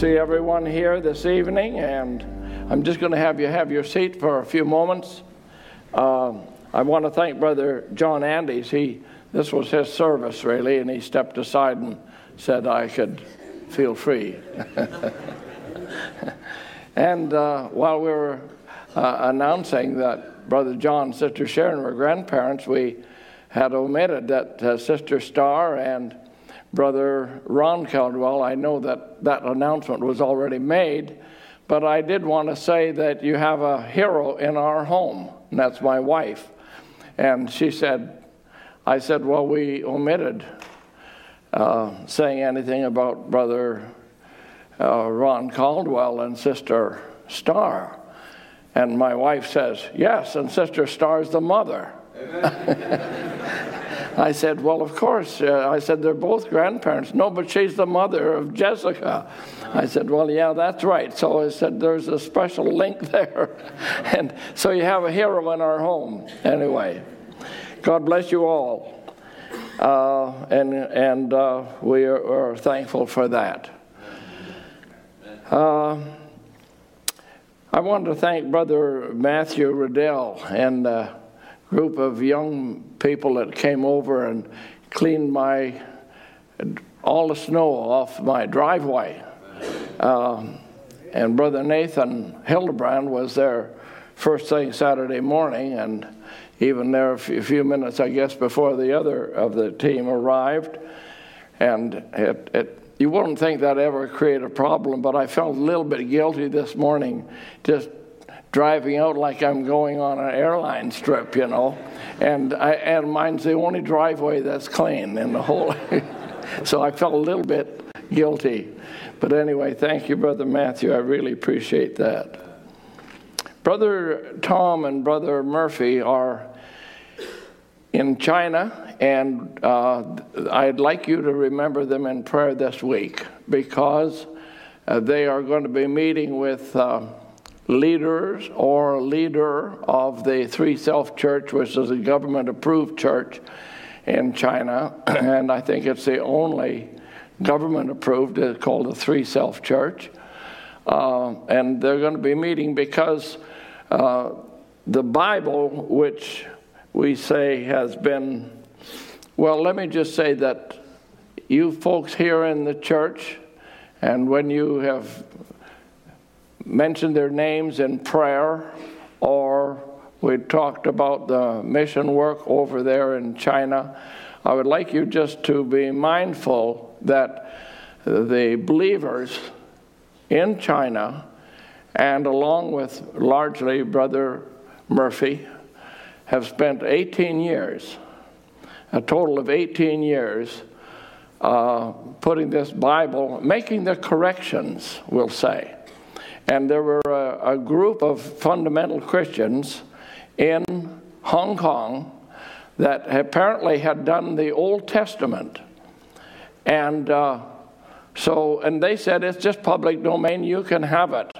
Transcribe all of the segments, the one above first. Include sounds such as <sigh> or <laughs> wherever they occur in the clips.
See everyone here this evening, and I'm just going to have you have your seat for a few moments. Uh, I want to thank Brother John Andes. He, this was his service, really, and he stepped aside and said I could feel free. <laughs> and uh, while we were uh, announcing that Brother John and Sister Sharon were grandparents, we had omitted that uh, Sister Star and Brother Ron Caldwell. I know that that announcement was already made, but I did want to say that you have a hero in our home, and that's my wife. And she said, I said, well, we omitted uh, saying anything about Brother uh, Ron Caldwell and Sister Star. And my wife says, Yes, and Sister Star is the mother. <laughs> I said, Well, of course. Uh, I said, They're both grandparents. No, but she's the mother of Jessica. I said, Well, yeah, that's right. So I said, There's a special link <laughs> there. and so you have a hero in our home. Anyway, God bless you all. Uh, and and uh, we are, are, thankful for that. Uh, I want to thank Brother Matthew Riddell and uh, group of young people that came over and cleaned my all the snow off my driveway. Um, and Brother Nathan Hildebrand was there first thing Saturday morning, and even there a few minutes, I guess, before the other of the team arrived. And it, it you wouldn't think that ever create a problem, but I felt a little bit guilty this morning just driving out like I'm going on an airline trip, you know. And, I, and mine's the only driveway that's clean in the whole. <laughs> so I felt a little bit guilty. But anyway, thank you, Brother Matthew. I really appreciate that. Brother Tom and Brother Murphy are in China, and uh, I'd like you to remember them in prayer this week because uh, they are going to be meeting with. Uh, leaders or leader of the Three Self Church, which is a government approved church in China. <clears throat> And I think it's the only government approved, it's called the Three Self Church. Uh, and they're going to be meeting because uh, the Bible, which we say has been, well, let me just say that you folks here in the church, and when you have mentioned their names in prayer, or we talked about the mission work over there in China. I would like you just to be mindful that the believers in China, and along with largely Brother Murphy, have spent 18 years, a total of 18 years, uh, putting this Bible, making the corrections, we'll say and there were a, a group of fundamental Christians in Hong Kong that apparently had done the Old Testament. And uh, so, and they said it's just public domain, you can have it.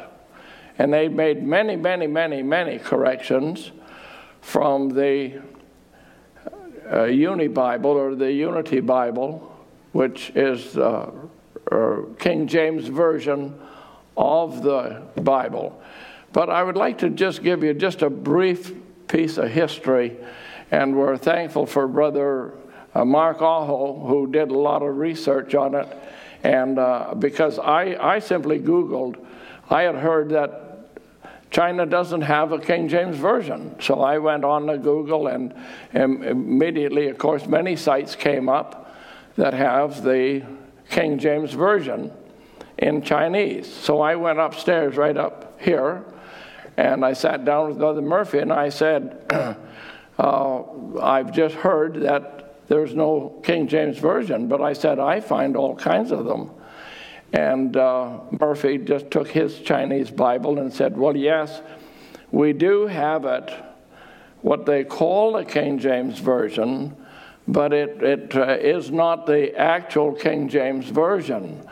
And they made many, many, many, many corrections from the uh, Uni Bible or the Unity Bible, which is uh, King James Version of the Bible. But I would like to just give you just a brief piece of history, and we're thankful for Brother uh, Mark Aho, who did a lot of research on it. And uh, because I, I simply Googled, I had heard that China doesn't have a King James Version. So I went on to Google, and, and immediately, of course, many sites came up that have the King James Version in Chinese. So I went upstairs right up here and I sat down with Brother Murphy and I said, <clears throat> uh, I've just heard that there's no King James Version, but I said, I find all kinds of them. And uh, Murphy just took his Chinese Bible and said, Well, yes, we do have it, what they call the King James Version, but it, it uh, is not the actual King James Version.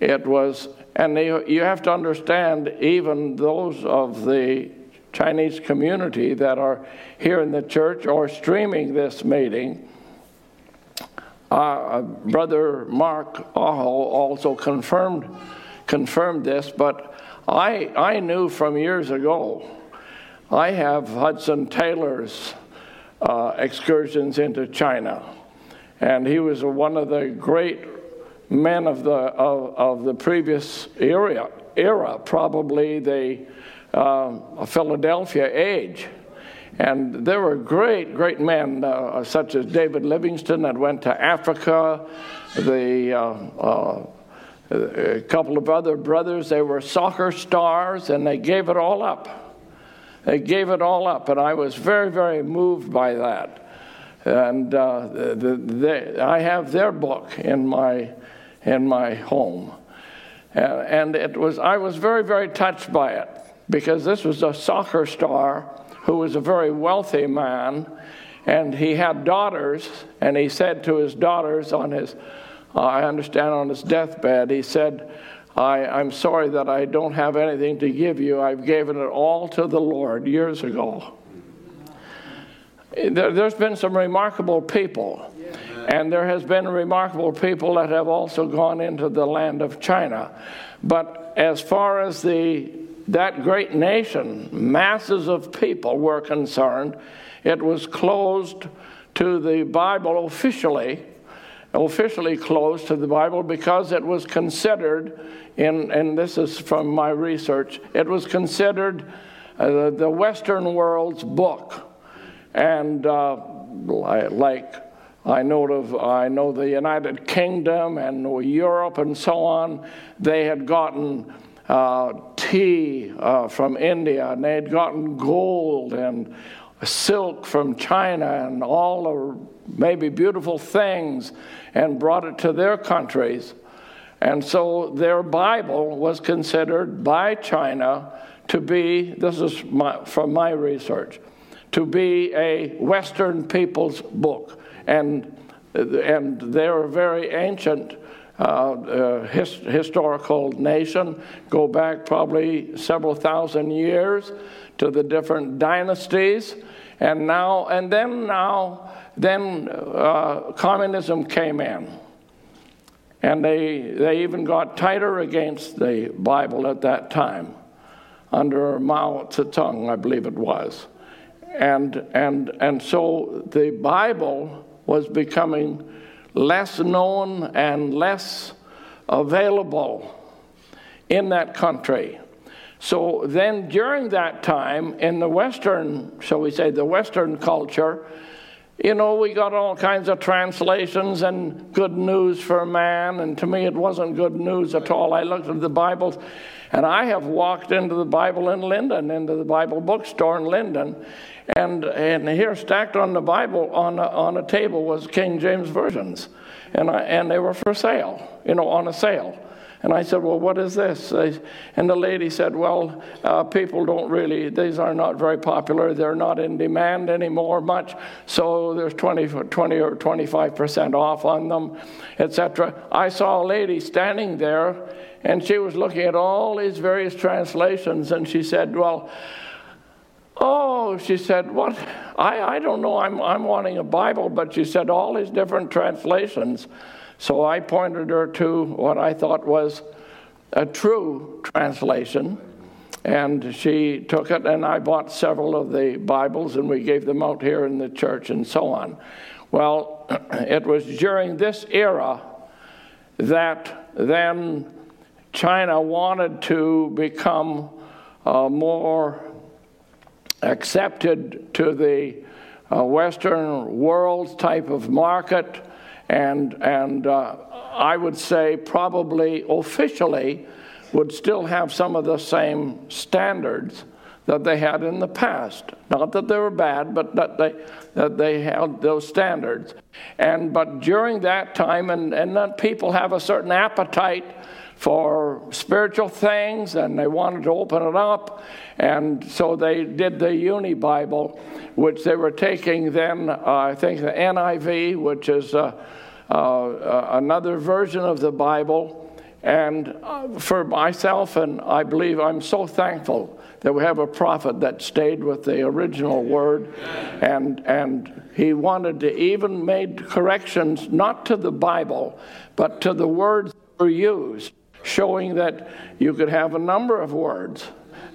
It was, and they, you have to understand, even those of the Chinese community that are here in the church or streaming this meeting, uh, Brother Mark Aho also confirmed confirmed this, but I, I knew from years ago. I have Hudson Taylor's uh, excursions into China, and he was one of the great men of the of, of the previous era, era probably the uh, Philadelphia age. And there were great, great men, uh, such as David Livingstone, that went to Africa. The uh, uh, a couple of other brothers, they were soccer stars, and they gave it all up. They gave it all up, and I was very, very moved by that. And uh, the, the, I have their book in my in my home, and it was I was very, very touched by it because this was a soccer star who was a very wealthy man, and he had daughters, and he said to his daughters on his, uh, I understand on his deathbed, he said, I, I'm sorry that I don't have anything to give you. I've given it all to the Lord years ago. There, has been some remarkable people, and there has been remarkable people that have also gone into the land of China. But as far as the that great nation, masses of people were concerned, it was closed to the Bible officially, officially closed to the Bible because it was considered, in, and this is from my research, it was considered uh, the Western world's book. And uh, like I know of, I know the United Kingdom and Europe and so on, they had gotten uh, tea uh, from India, and they had gotten gold and silk from China and all the maybe beautiful things and brought it to their countries. And so their Bible was considered by China to be, this is my, from my research, to be a Western people's book. And, and they're a very ancient uh, uh, his, historical nation, go back probably several thousand years to the different dynasties. And now, and then now, then uh, communism came in. And they, they even got tighter against the Bible at that time, under Mao Zedong, I believe it was. And, and, and so the Bible was becoming less known and less available in that country. So then, during that time, in the Western, shall we say, the Western culture, you know, we got all kinds of translations and good news for man, and to me it wasn't good news at all. I looked at the Bibles, and I have walked into the Bible in Linden, into the Bible bookstore in Linden, and, and here stacked on the Bible on a, on a table was King James versions, and, I, and they were for sale, you know, on a sale. And I said, Well, what is this? And the lady said, Well, uh, people don't really, these are not very popular. They're not in demand anymore much. So there's 20, 20 or 25% off on them, etc. I saw a lady standing there, and she was looking at all these various translations, and she said, Well, Oh, she said, What? I, I don't know. I'm, I'm wanting a Bible, but she said all these different translations. So I pointed her to what I thought was a true translation. And she took it, and I bought several of the Bibles, and we gave them out here in the church and so on. Well, <clears throat> it was during this era that then China wanted to become uh, more accepted to the uh, Western world type of market, and, and uh, I would say probably officially would still have some of the same standards that they had in the past. Not that they were bad, but that they, that they held those standards. And but during that time, and, and that people have a certain appetite for spiritual things and they wanted to open it up. And so they did the Uni Bible, which they were taking then, uh, I think, the NIV, which is uh, uh, another version of the Bible. And uh, for myself, and I believe I'm so thankful that we have a prophet that stayed with the original word, and and he wanted to even made corrections not to the Bible, but to the words that were used showing that you could have a number of words.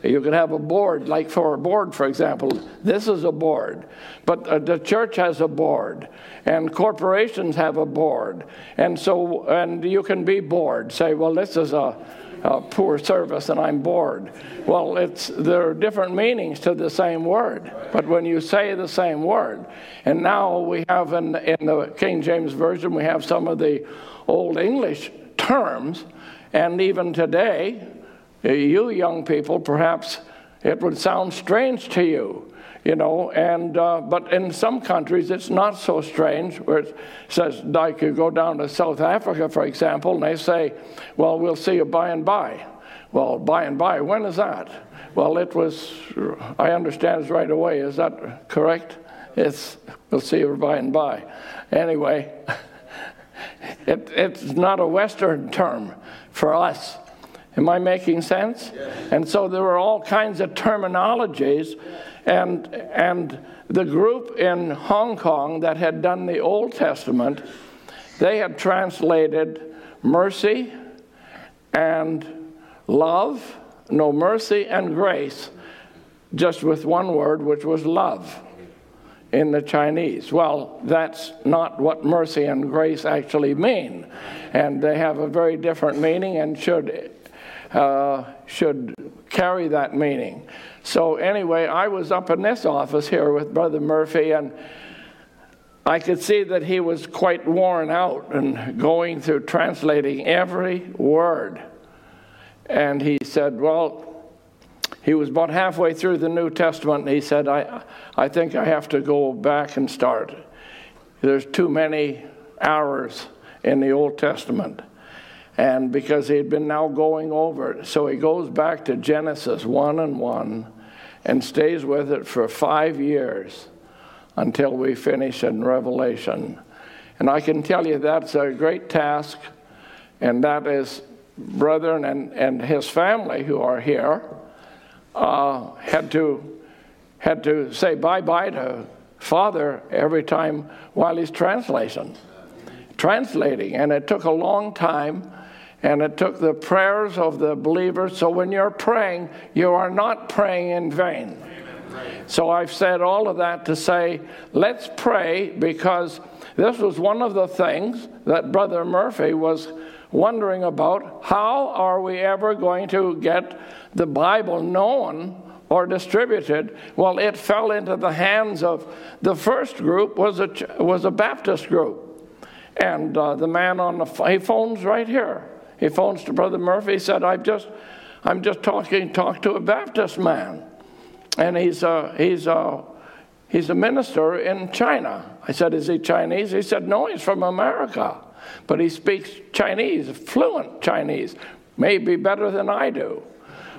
You could have a board, like for a board, for example. This is a board, but uh, the church has a board, and corporations have a board, and so and you can be bored. Say, well, this is a, a poor service, and I'm bored. Well, it's there are different meanings to the same word, but when you say the same word, and now we have in in the King James version we have some of the old English terms, and even today you young people, perhaps it would sound strange to you, you know, and uh, but in some countries it's not so strange. Where it says, like you go down to South Africa, for example, and they say, "Well, we'll see you by and by." Well, by and by, when is that? Well, it was. I understand it's right away. Is that correct? It's. We'll see you by and by. Anyway, <laughs> it, it's not a Western term for us. Am I making sense? Yes. And so there were all kinds of terminologies, and and the group in Hong Kong that had done the Old Testament, they had translated mercy and love, no mercy and grace, just with one word, which was love in the Chinese. Well, that's not what mercy and grace actually mean. And they have a very different meaning and should uh, should carry that meaning. So, anyway, I was up in this office here with Brother Murphy, and I could see that he was quite worn out and going through translating every word. And he said, Well, he was about halfway through the New Testament, and he said, I, I think I have to go back and start. There's too many hours in the Old Testament and because he had been now going over it. So he goes back to Genesis 1 and 1 and stays with it for five years until we finish in Revelation. And I can tell you that's a great task, and that is brethren and, and his family who are here uh, had to had to say bye bye to father every time while he's translating translating and it took a long time and it took the prayers of the believers. So when you're praying, you are not praying in vain. So I've said all of that to say, let's pray because this was one of the things that Brother Murphy was wondering about. How are we ever going to get the Bible known or distributed? Well, it fell into the hands of the first group was a was a Baptist group, and uh, the man on the he phones right here. He phones to Brother Murphy. He said, "I'm just, I'm just talking, talk to a Baptist man, and he's a, he's a, he's a minister in China." I said, "Is he Chinese?" He said, "No, he's from America, but he speaks Chinese, fluent Chinese, maybe better than I do."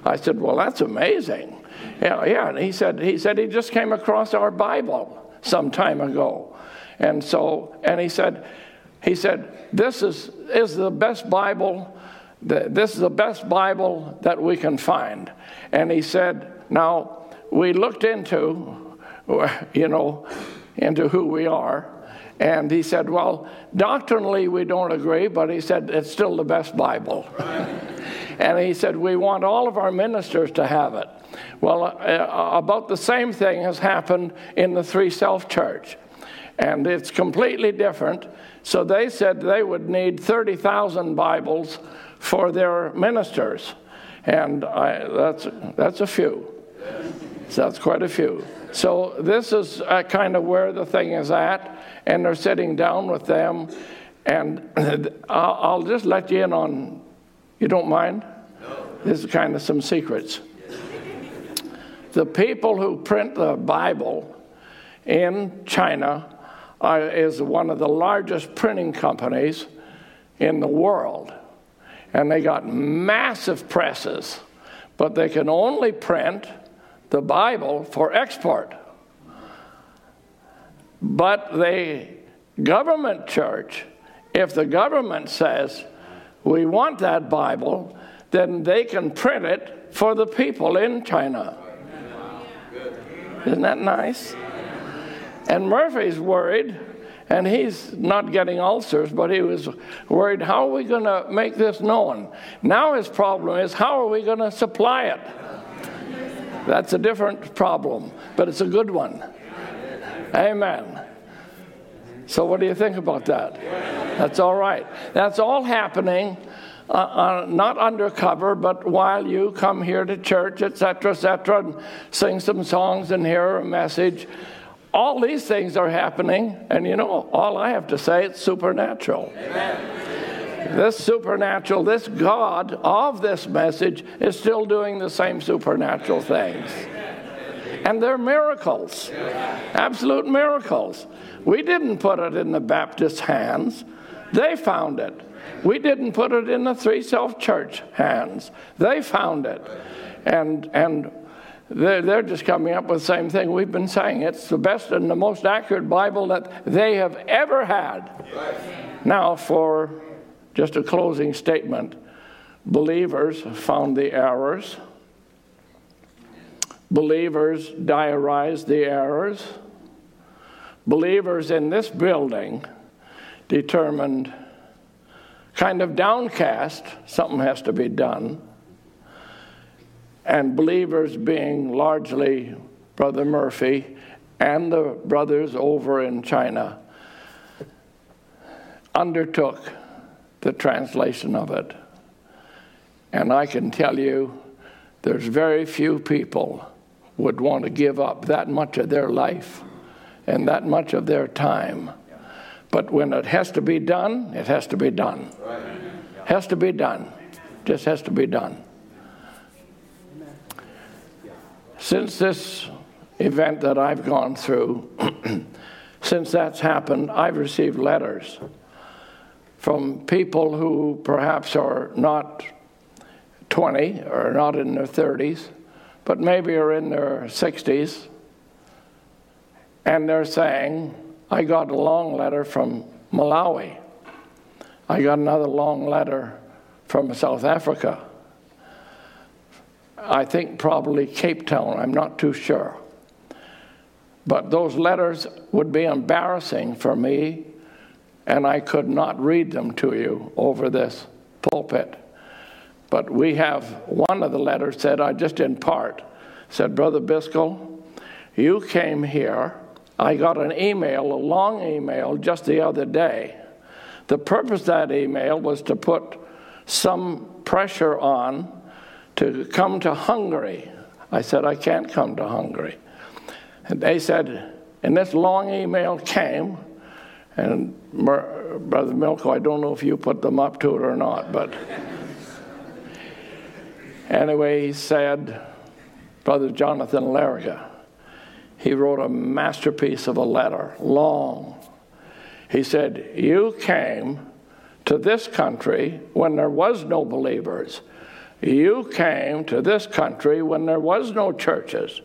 I said, "Well, that's amazing." Yeah, yeah. And he said, he said he just came across our Bible some time ago, and so, and he said he said, This is, is the best Bible, this is the best Bible that we can find. And he said, Now, we looked into, <laughs> you know, into who we are. And he said, Well, doctrinally we don't agree, but he said, It's still the best Bible. <laughs> and he said, We want all of our ministers to have it. Well, uh, about the same thing has happened in the Three Self Church. And it's completely different. So they said they would need 30,000 Bibles for their ministers. And I, that's, that's a few. So that's quite a few. So this is uh, kind of where the thing is at. And they're sitting down with them. And I'll, I'll just let you in on, you don't mind? This is kind of some secrets. The people who print the Bible in China uh, is one of the largest printing companies in the world. And they got massive presses, but they can only print the Bible for export. But the government church, if the government says, we want that Bible, then they can print it for the people in China. Isn't that nice? And Murphy's worried, And he's not getting ulcers, but he was worried how are we going to make this known? Now his problem is how are we going to supply it? That's a different problem, but it's a good one. Amen. So, what do you think about that? That's all right. That's all happening uh, uh, not undercover, but while you come here to church, etc., etc., and sing some songs and hear a message. All these things are happening, and you know, all I have to say, it's supernatural. Amen. This supernatural, this God of this message is still doing the same supernatural things. And they're miracles, absolute miracles. We didn't put it in the Baptist hands, they found it. We didn't put it in the Three Self Church hands. They found it. And, and they're, they're just coming up with the same thing we've been saying. It's the best and the most accurate Bible that they have ever had. Now, for just a closing statement believers found the errors, believers diarized the errors, believers in this building determined kind of downcast, something has to be done. And believers, being largely Brother Murphy and the brothers over in China, undertook the translation of it. And I can tell you, there's very few people would want to give up that much of their life and that much of their time but when it has to be done, it has to be done. Has to be done. Just has to be done. Since this event that I've gone through, <clears throat> since that's happened, I've received letters from people who perhaps are not 20 or not in their 30s, but maybe are in their 60s, and they're saying, I got a long letter from Malawi. I got another long letter from South Africa. I think probably Cape Town, I'm not too sure. But those letters would be embarrassing for me, and I could not read them to you over this pulpit. But we have one of the letters said, I just in part said, Brother Biscoe, you came here I got an email, a long email, just the other day. The purpose of that email was to put some pressure on to come to Hungary. I said, I can't come to Hungary. And they said, and this long email came, and Brother Milko, I don't know if you put them up to it or not, but <laughs> anyway, he said, Brother Jonathan Lariga, he wrote a masterpiece of a letter, long. He said, You came to this country when there was no believers. You came to this country when there was no churches.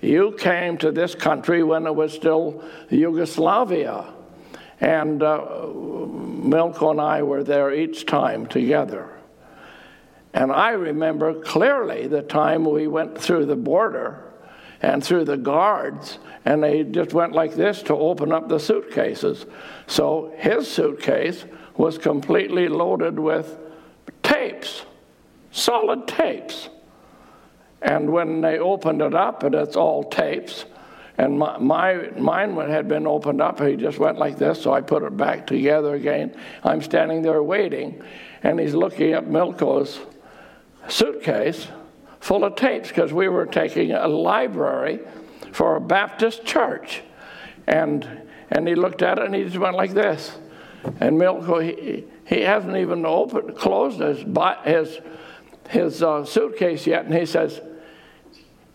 You came to this country when it was still Yugoslavia. And uh, Milko and I were there each time together. And I remember clearly the time we went through the border and through the guards, and they just went like this to open up the suitcases. So his suitcase was completely loaded with tapes, solid tapes. And when they opened it up, and it's all tapes, and my, my, mine had been opened up, he just went like this, so I put it back together again. I'm standing there waiting, and he's looking at Milko's suitcase, full of tapes because we were taking a library for a Baptist church. And, and he looked at it and he just went like this. And Milko, he, he hasn't even opened, closed his, his, his uh, suitcase yet. And he says,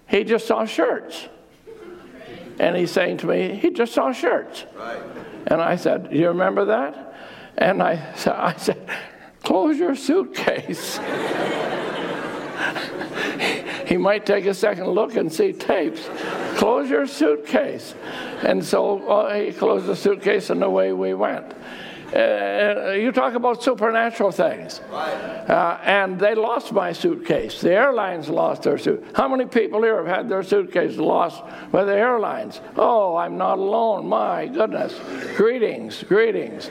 he just saw shirts. And he's saying to me, he just saw shirts. Right. And I said, you remember that? And I, <laughs> I said, Close your suitcase. <laughs> he might take a second look and see tapes. Close your suitcase. And so uh, he closed the suitcase and away we went. Uh, you talk about supernatural things. Uh, and they lost my suitcase. The airlines lost their suit. How many people here have had their suitcase lost by the airlines? Oh, I'm not alone. My goodness. Greetings, greetings.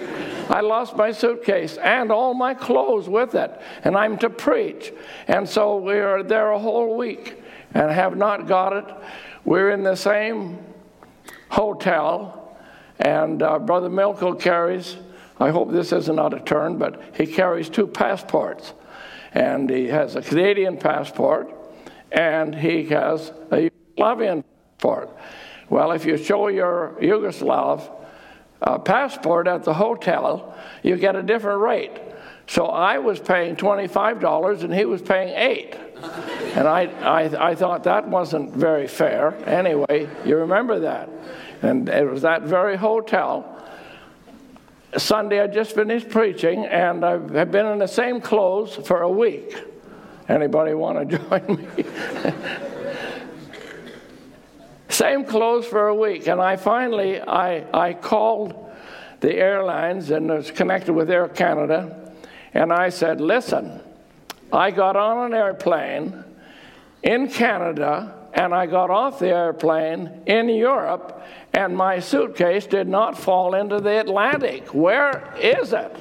I lost my suitcase and all my clothes with it, and I'm to preach. And so we are there a whole week and have not got it. We're in the same hotel, and uh, Brother Milko carries I hope this isn't out of turn, but he carries two passports. And he has a Canadian passport and he has a Yugoslavian passport. Well, if you show your Yugoslav uh, passport at the hotel, you get a different rate. So I was paying $25 and he was paying 8 And I, I, I thought that wasn't very fair. Anyway, you remember that. And it was that very hotel Sunday I just finished preaching, and I've been in the same clothes for a week. Anybody want to <laughs> join me? same clothes for a week, and I finally I I called the airlines and was connected with Air Canada, and I said, "Listen, I got on an airplane in Canada." and I got off the airplane in Europe, and my suitcase did not fall into the Atlantic. Where is it?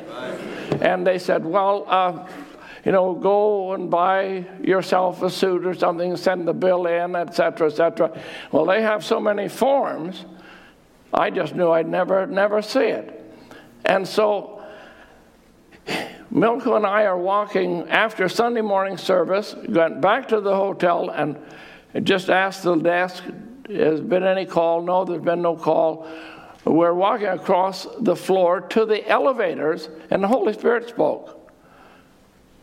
And they said, Well, uh, you know, go and buy yourself a suit or something, send the bill in, etc., etc. Well, they have so many forms, I just knew I'd never, never see it. And so, Milko and I are walking after Sunday morning service, went back to the hotel, and and just asked the desk, has been any call? No, there's been no call. We're walking across the floor to the elevators, and the Holy Spirit spoke.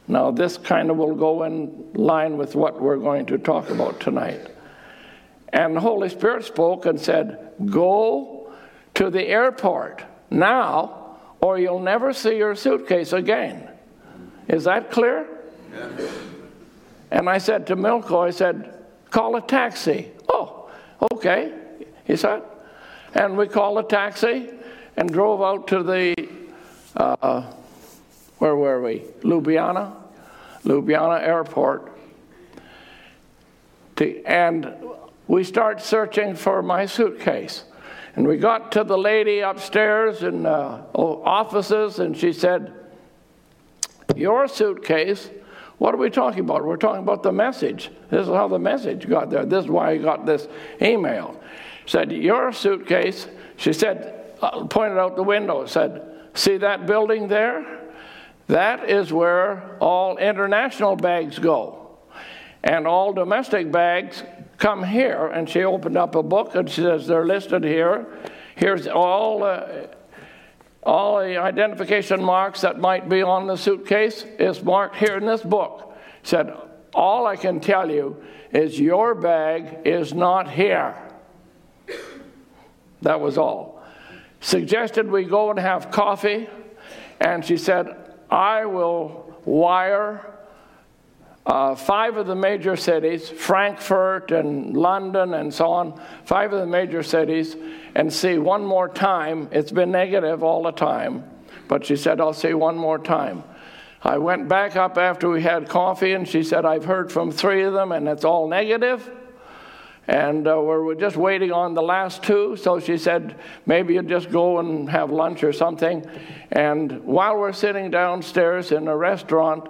Now, this kind of will go in line with what we're going to talk about tonight. And the Holy Spirit spoke and said, Go to the airport now, or you'll never see your suitcase again. Is that clear? Yeah. And I said to Milko, I said, Call a taxi. Oh, okay, he said. And we called a taxi and drove out to the, uh, where were we? Ljubljana? Ljubljana Airport. To, and we start searching for my suitcase. And we got to the lady upstairs in uh, offices, and she said, Your suitcase what are we talking about? We're talking about the message. This is how the message got there. This is why I got this email. Said, Your suitcase, she said, uh, pointed out the window, said, See that building there? That is where all international bags go. And all domestic bags come here. And she opened up a book and she says, They're listed here. Here's all. Uh, all the identification marks that might be on the suitcase is marked here in this book. said, All I can tell you is your bag is not here. That was all. Suggested we go and have coffee, and she said, I will wire uh, five of the major cities, Frankfurt and London and so on, five of the major cities, and see one more time. It's been negative all the time, but she said, I'll see one more time. I went back up after we had coffee, and she said, I've heard from three of them, and it's all negative. And uh, we're just waiting on the last two. So she said, maybe you just go and have lunch or something. And while we're sitting downstairs in a restaurant,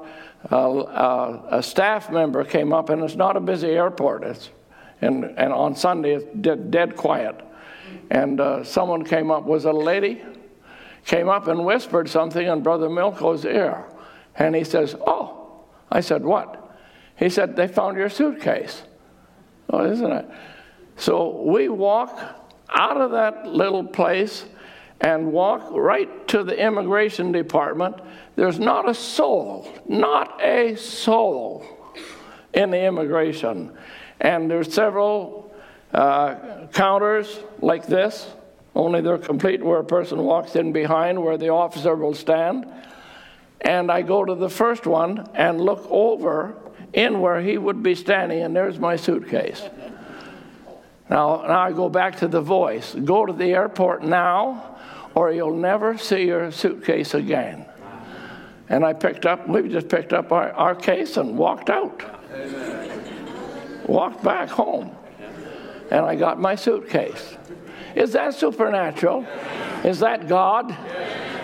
a staff member came up, and it's not a busy airport. It's, and, and on Sunday, it's dead, dead quiet. And uh, someone came up, was a lady, came up and whispered something in Brother Milko's ear. And he says, Oh, I said, What? He said, They found your suitcase. Oh, isn't it? So we walk out of that little place and walk right to the immigration department. There's not a soul, not a soul in the immigration. And there's several uh, counters like this, only they're complete where a person walks in behind where the officer will stand. And I go to the first one and look over in where he would be standing, and there's my suitcase. Now, now I go back to the voice go to the airport now, or you'll never see your suitcase again. And I picked up, we just picked up our, our case and walked out. Walked back home. And I got my suitcase. Is that supernatural? Is that God?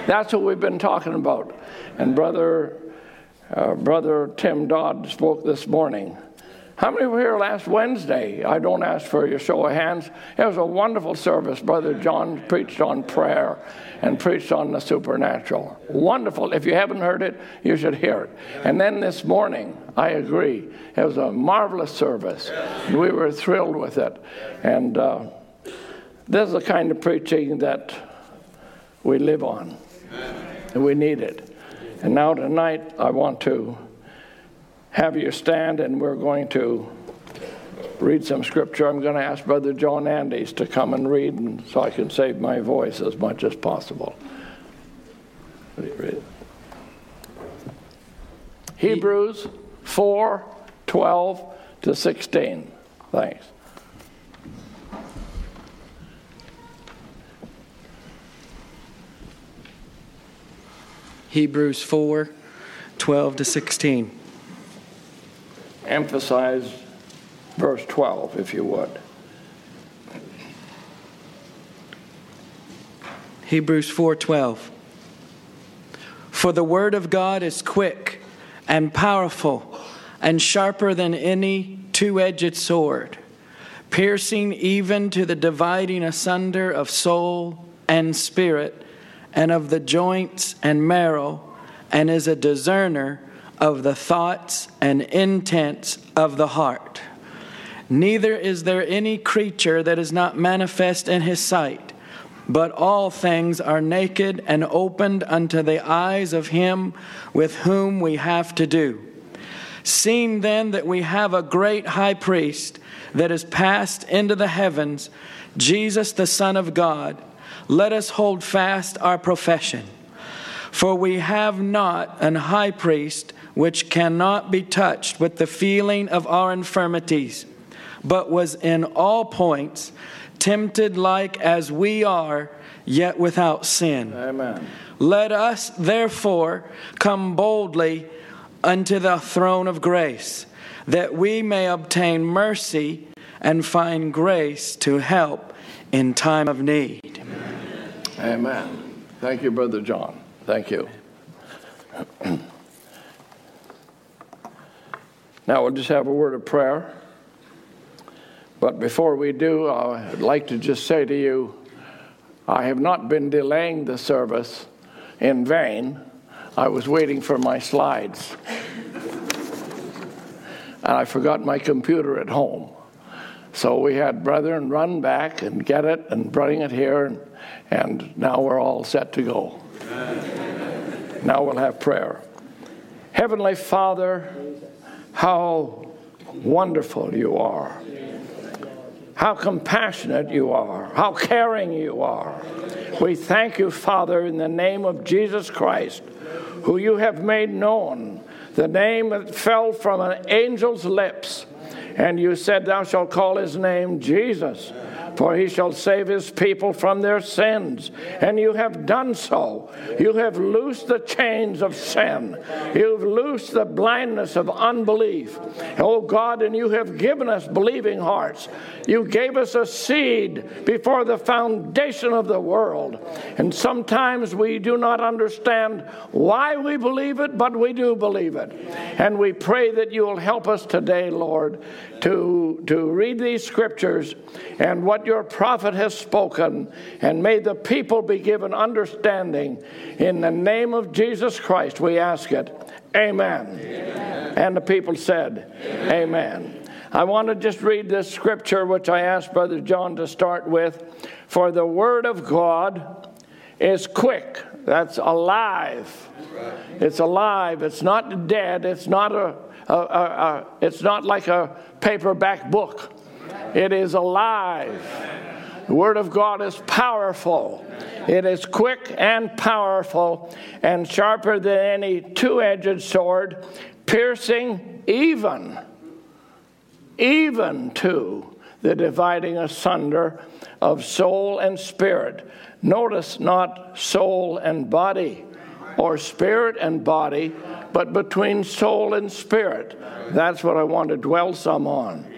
That's what we've been talking about. And brother, uh, brother Tim Dodd spoke this morning how many were here last Wednesday? I don't ask for your show of hands. It was a wonderful service. Brother John preached on prayer and preached on the supernatural. Wonderful. If you haven't heard it, you should hear it. And then this morning, I agree. It was a marvelous service. We were thrilled with it. And uh, this is the kind of preaching that we live on. And we need it. And now tonight, I want to have you stand and we're going to read some scripture. I'm going to ask Brother John Andes to come and read and so I can save my voice as much as possible. Hebrews 4 12 to 16. Thanks. Hebrews 4 12 to 16 emphasize verse 12, if you would. Hebrews 4:12 For the word of God is quick and powerful and sharper than any two-edged sword piercing even to the dividing asunder of soul and spirit and of the joints and marrow and is a discerner of the thoughts and intents of the heart. Neither is there any creature that is not manifest in his sight, but all things are naked and opened unto the eyes of him with whom we have to do. Seeing then that we have a great high priest that is passed into the heavens, Jesus the Son of God, let us hold fast our profession. For we have not an high priest which cannot be touched with the feeling of our infirmities, but was in all points tempted like as we are, yet without sin. Amen. Let us therefore come boldly unto the throne of grace, that we may obtain mercy and find grace to help in time of need. Amen. Thank you, Brother John. Thank you. <clears throat> Now we'll just have a word of prayer. But before we do, I'd like to just say to you I have not been delaying the service in vain. I was waiting for my slides. And I forgot my computer at home. So we had brethren run back and get it and bring it here, and, and now we're all set to go. Now we'll have prayer. Heavenly Father, how wonderful you are, how compassionate you are, how caring you are. We thank you, Father, in the name of Jesus Christ, who you have made known, the name that fell from an angel's lips. And you said, Thou shalt call his name Jesus for he shall save his people from their sins. And you have done so. You have loosed the chains of sin. You've loosed the blindness of unbelief. Oh God, and you have given us believing hearts. You gave us a seed before the foundation of the world. And sometimes we do not understand why we believe it, but we do believe it. And we pray that you will help us today, Lord, to, to read these scriptures and what your prophet has spoken, and may the people be given understanding. In the name of Jesus Christ, we ask it. Amen. Amen. And the people said, Amen. Amen. I want to just read this scripture, which I asked Brother John to start with. For the word of God is quick, that's alive. It's alive, it's not dead, it's not a a, a, a, it's not like a paperback book. It is alive. The Word of God is powerful. It is quick and powerful and sharper than any two edged sword, piercing even, even to the dividing asunder of soul and spirit. Notice not soul and body or spirit and body, but between soul and spirit. That's what I want to dwell some on.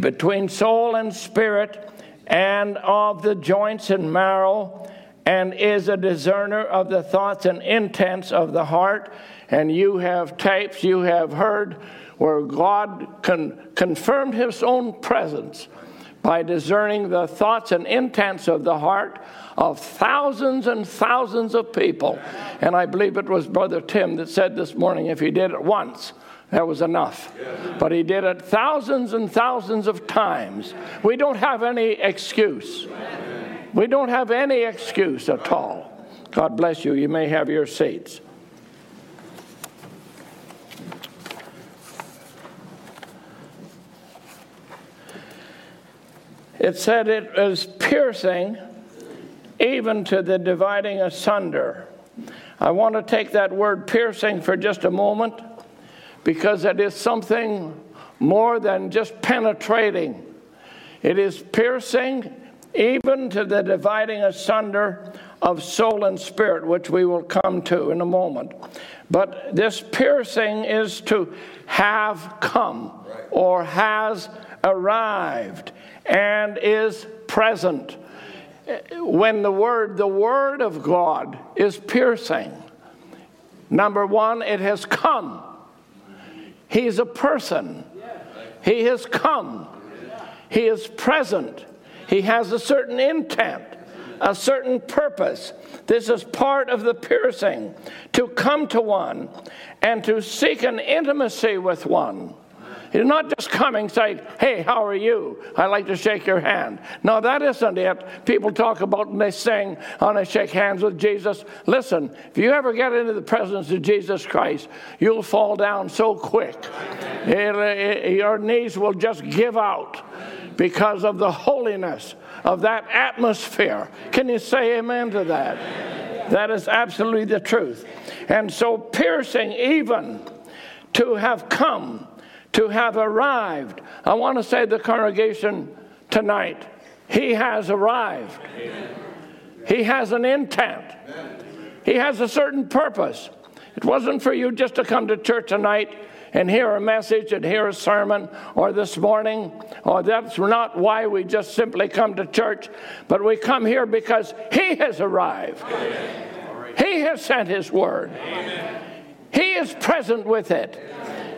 Between soul and spirit, and of the joints and marrow, and is a discerner of the thoughts and intents of the heart. And you have tapes, you have heard where God con- confirmed his own presence by discerning the thoughts and intents of the heart of thousands and thousands of people. And I believe it was Brother Tim that said this morning if he did it once, that was enough. But he did it thousands and thousands of times. We don't have any excuse. We don't have any excuse at all. God bless you. You may have your seats. It said it was piercing even to the dividing asunder. I want to take that word piercing for just a moment because it is something more than just penetrating. It is piercing even to the dividing asunder of soul and spirit, which we will come to in a moment. But this piercing is to have come or has arrived and is present. When the word, the word of God is piercing, number one, it has come. He's a person. He has come. He is present. He has a certain intent, a certain purpose. This is part of the piercing to come to one and to seek an intimacy with one. He's not just coming saying, Hey, how are you? I'd like to shake your hand. No, that isn't it. People talk about and they sing, oh, I want to shake hands with Jesus. Listen, if you ever get into the presence of Jesus Christ, you'll fall down so quick. It, it, your knees will just give out because of the holiness of that atmosphere. Can you say amen to that? That is absolutely the truth. And so, piercing even to have come, to have arrived. I want to say the congregation tonight, He has arrived. He has an intent. He has a certain purpose. It wasn't for you just to come to church tonight and hear a message and hear a sermon or this morning, or that's not why we just simply come to church, but we come here because He has arrived. Amen. He has sent His word. Amen. He is present with it.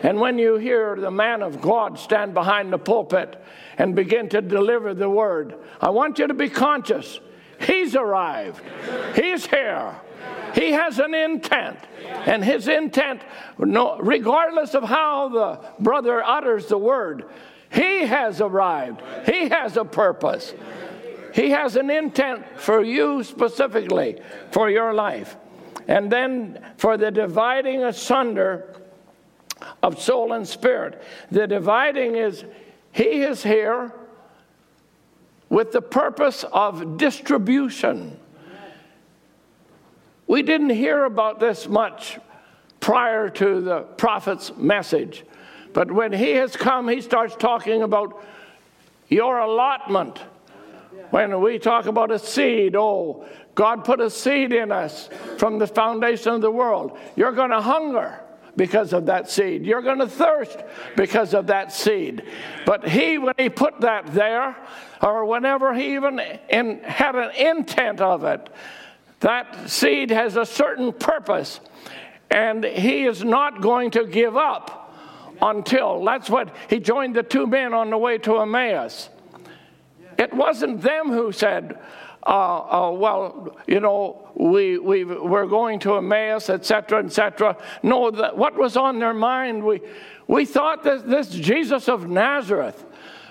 And when you hear the man of God stand behind the pulpit and begin to deliver the word, I want you to be conscious. He's arrived. He's here. He has an intent. And his intent, regardless of how the brother utters the word, he has arrived. He has a purpose. He has an intent for you specifically, for your life. And then for the dividing asunder of soul and spirit. The dividing is, he is here with the purpose of distribution. We didn't hear about this much prior to the prophet's message. But when he has come, he starts talking about your allotment. When we talk about a seed, oh, God put a seed in us from the foundation of the world. You're going to hunger because of that seed. You're going to thirst because of that seed. But he, when he put that there, or whenever he even in, had an intent of it, that seed has a certain purpose, and he is not going to give up until. That's what he joined the two men on the way to Emmaus. It wasn't them who said, uh, uh, well, you know, we, we, we're going to Emmaus, etc., etc. No, what was on their mind, we, we thought that this Jesus of Nazareth,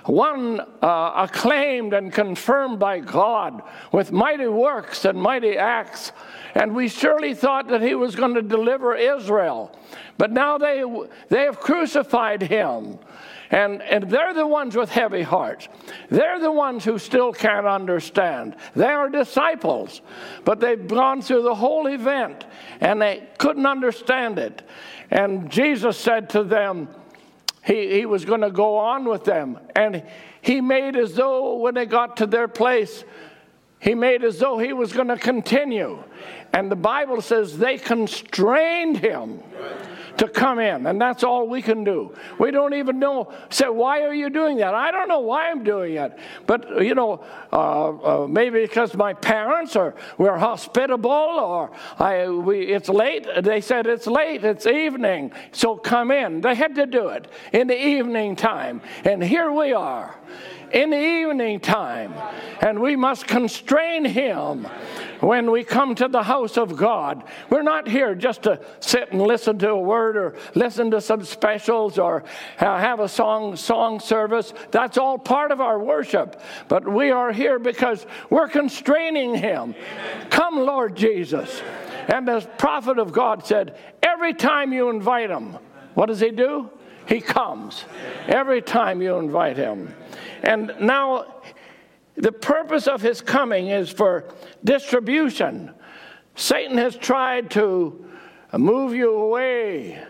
one uh, acclaimed and confirmed by God with mighty works and mighty acts. And we surely thought that he was going to deliver Israel. But now they, they have crucified him. And, and they're the ones with heavy hearts. They're the ones who still can't understand. They are disciples, but they've gone through the whole event and they couldn't understand it. And Jesus said to them, he, he was going to go on with them. And he made as though when they got to their place, he made as though he was going to continue. And the Bible says they constrained him to come in, and that's all we can do. We don't even know. Say, why are you doing that? I don't know why I'm doing it, but you know, uh, uh, maybe because my parents or we're hospitable, or I, we, it's late. They said it's late. It's evening, so come in. They had to do it in the evening time, and here we are in the evening time, and we must constrain him when we come to the house of God. We're not here just to sit and listen to a word or listen to some specials or uh, have a song song service. That's all part of our worship. But we are here because we're constraining him. Come, Lord Jesus. And the prophet of God said, every time you invite him, what does he do? He comes. Every time you invite him. And now, the purpose of his coming is for distribution. Satan has tried to move you away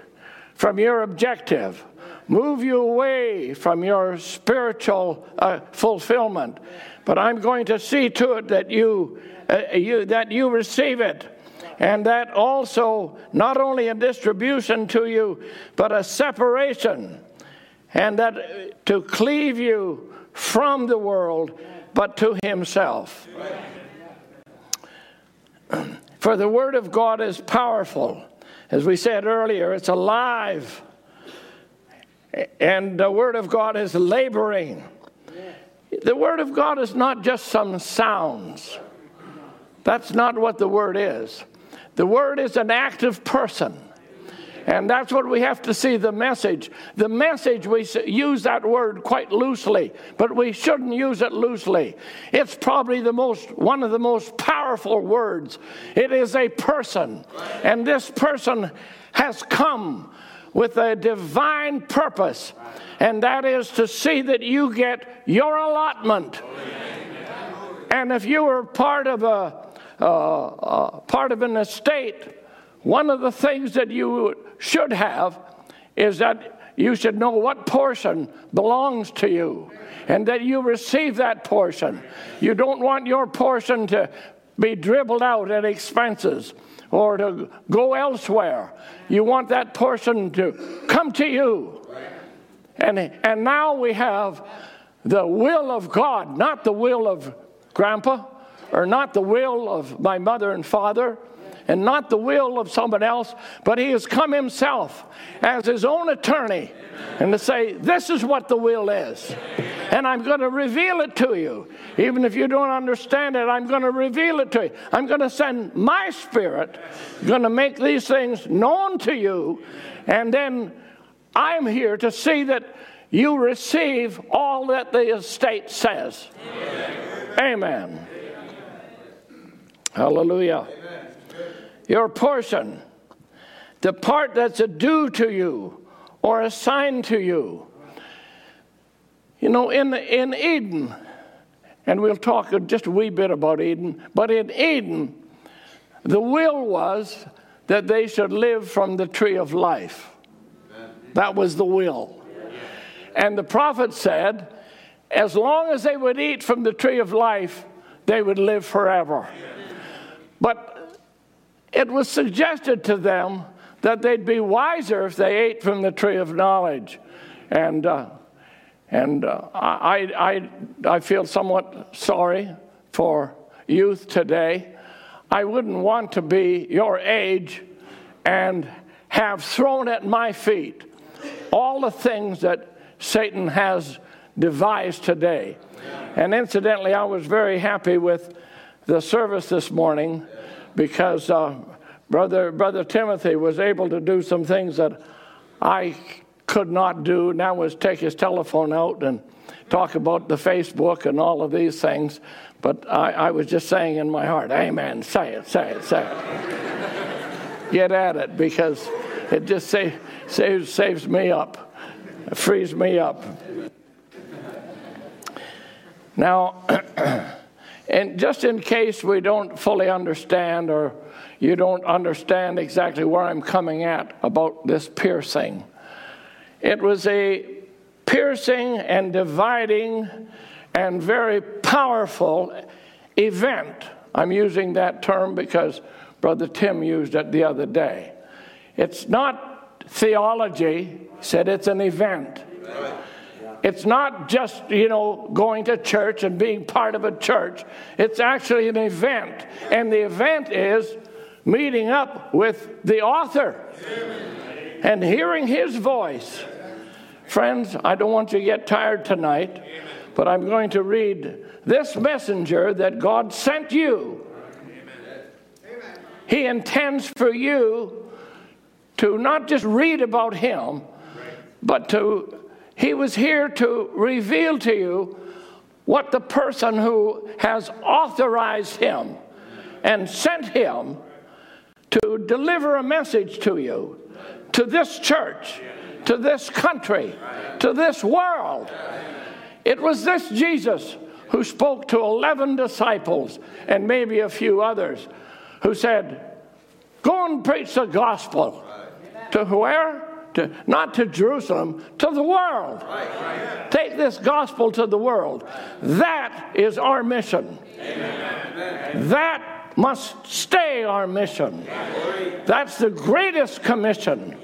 from your objective, move you away from your spiritual uh, fulfillment. But I'm going to see to it that you, uh, you that you receive it and that also not only a distribution to you, but a separation, and that to cleave you from the world, but to himself. <clears throat> For the Word of God is powerful. As we said earlier, it's alive. And the Word of God is laboring. The Word of God is not just some sounds. That's not what the Word is. The Word is an active person. And that's what we have to see the message. The message, we use that word quite loosely, but we shouldn't use it loosely. It's probably the most, one of the most powerful words. It is a person, and this person has come with a divine purpose, and that is to see that you get your allotment. And if you were part of a, uh, uh, part of an estate, one of the things that you should have is that you should know what portion belongs to you and that you receive that portion. You don't want your portion to be dribbled out at expenses or to go elsewhere. You want that portion to come to you. And, and now we have the will of God, not the will of grandpa or not the will of my mother and father and not the will of someone else, but he has come himself as his own attorney and to say, This is what the will is. And I'm going to reveal it to you. Even if you don't understand it, I'm going to reveal it to you. I'm going to send my spirit, going to make these things known to you, and then I'm here to see that you receive all that the estate says. Amen. Amen. Hallelujah your portion, the part that's a due to you or assigned to you. You know, in, in Eden, and we'll talk just a wee bit about Eden, but in Eden, the will was that they should live from the tree of life. That was the will. And the prophet said, as long as they would eat from the tree of life, they would live forever. But it was suggested to them that they'd be wiser if they ate from the tree of knowledge. And, uh, and uh, I, I, I feel somewhat sorry for youth today. I wouldn't want to be your age and have thrown at my feet all the things that Satan has devised today. And incidentally, I was very happy with the service this morning because uh, brother brother Timothy was able to do some things that I could not do. Now was take his telephone out and talk about the Facebook and all of these things. But I, I was just saying in my heart, Amen. Say it, say it, say it. <laughs> Get at it because it just saves saves me up, frees me up. Now. <clears throat> And just in case we don't fully understand or you don't understand exactly where I'm coming at about this piercing, It was a piercing and dividing and very powerful event. I'm using that term because Brother Tim used it the other day. It's not theology, he said it's an event. It's not just, you know, going to church and being part of a church. It's actually an event. And the event is meeting up with the author and hearing his voice. Friends, I don't want you to get tired tonight, but I'm going to read this messenger that God sent you. He intends for you to not just read about him, but to, he was here to reveal to you what the person who has authorized him and sent him to deliver a message to you, to this church, to this country, to this world. It was this Jesus who spoke to 11 disciples and maybe a few others who said, Go and preach the gospel. To where? To, not to Jerusalem, to the world. Take this gospel to the world. That is our mission. That must stay our mission. That's the greatest commission.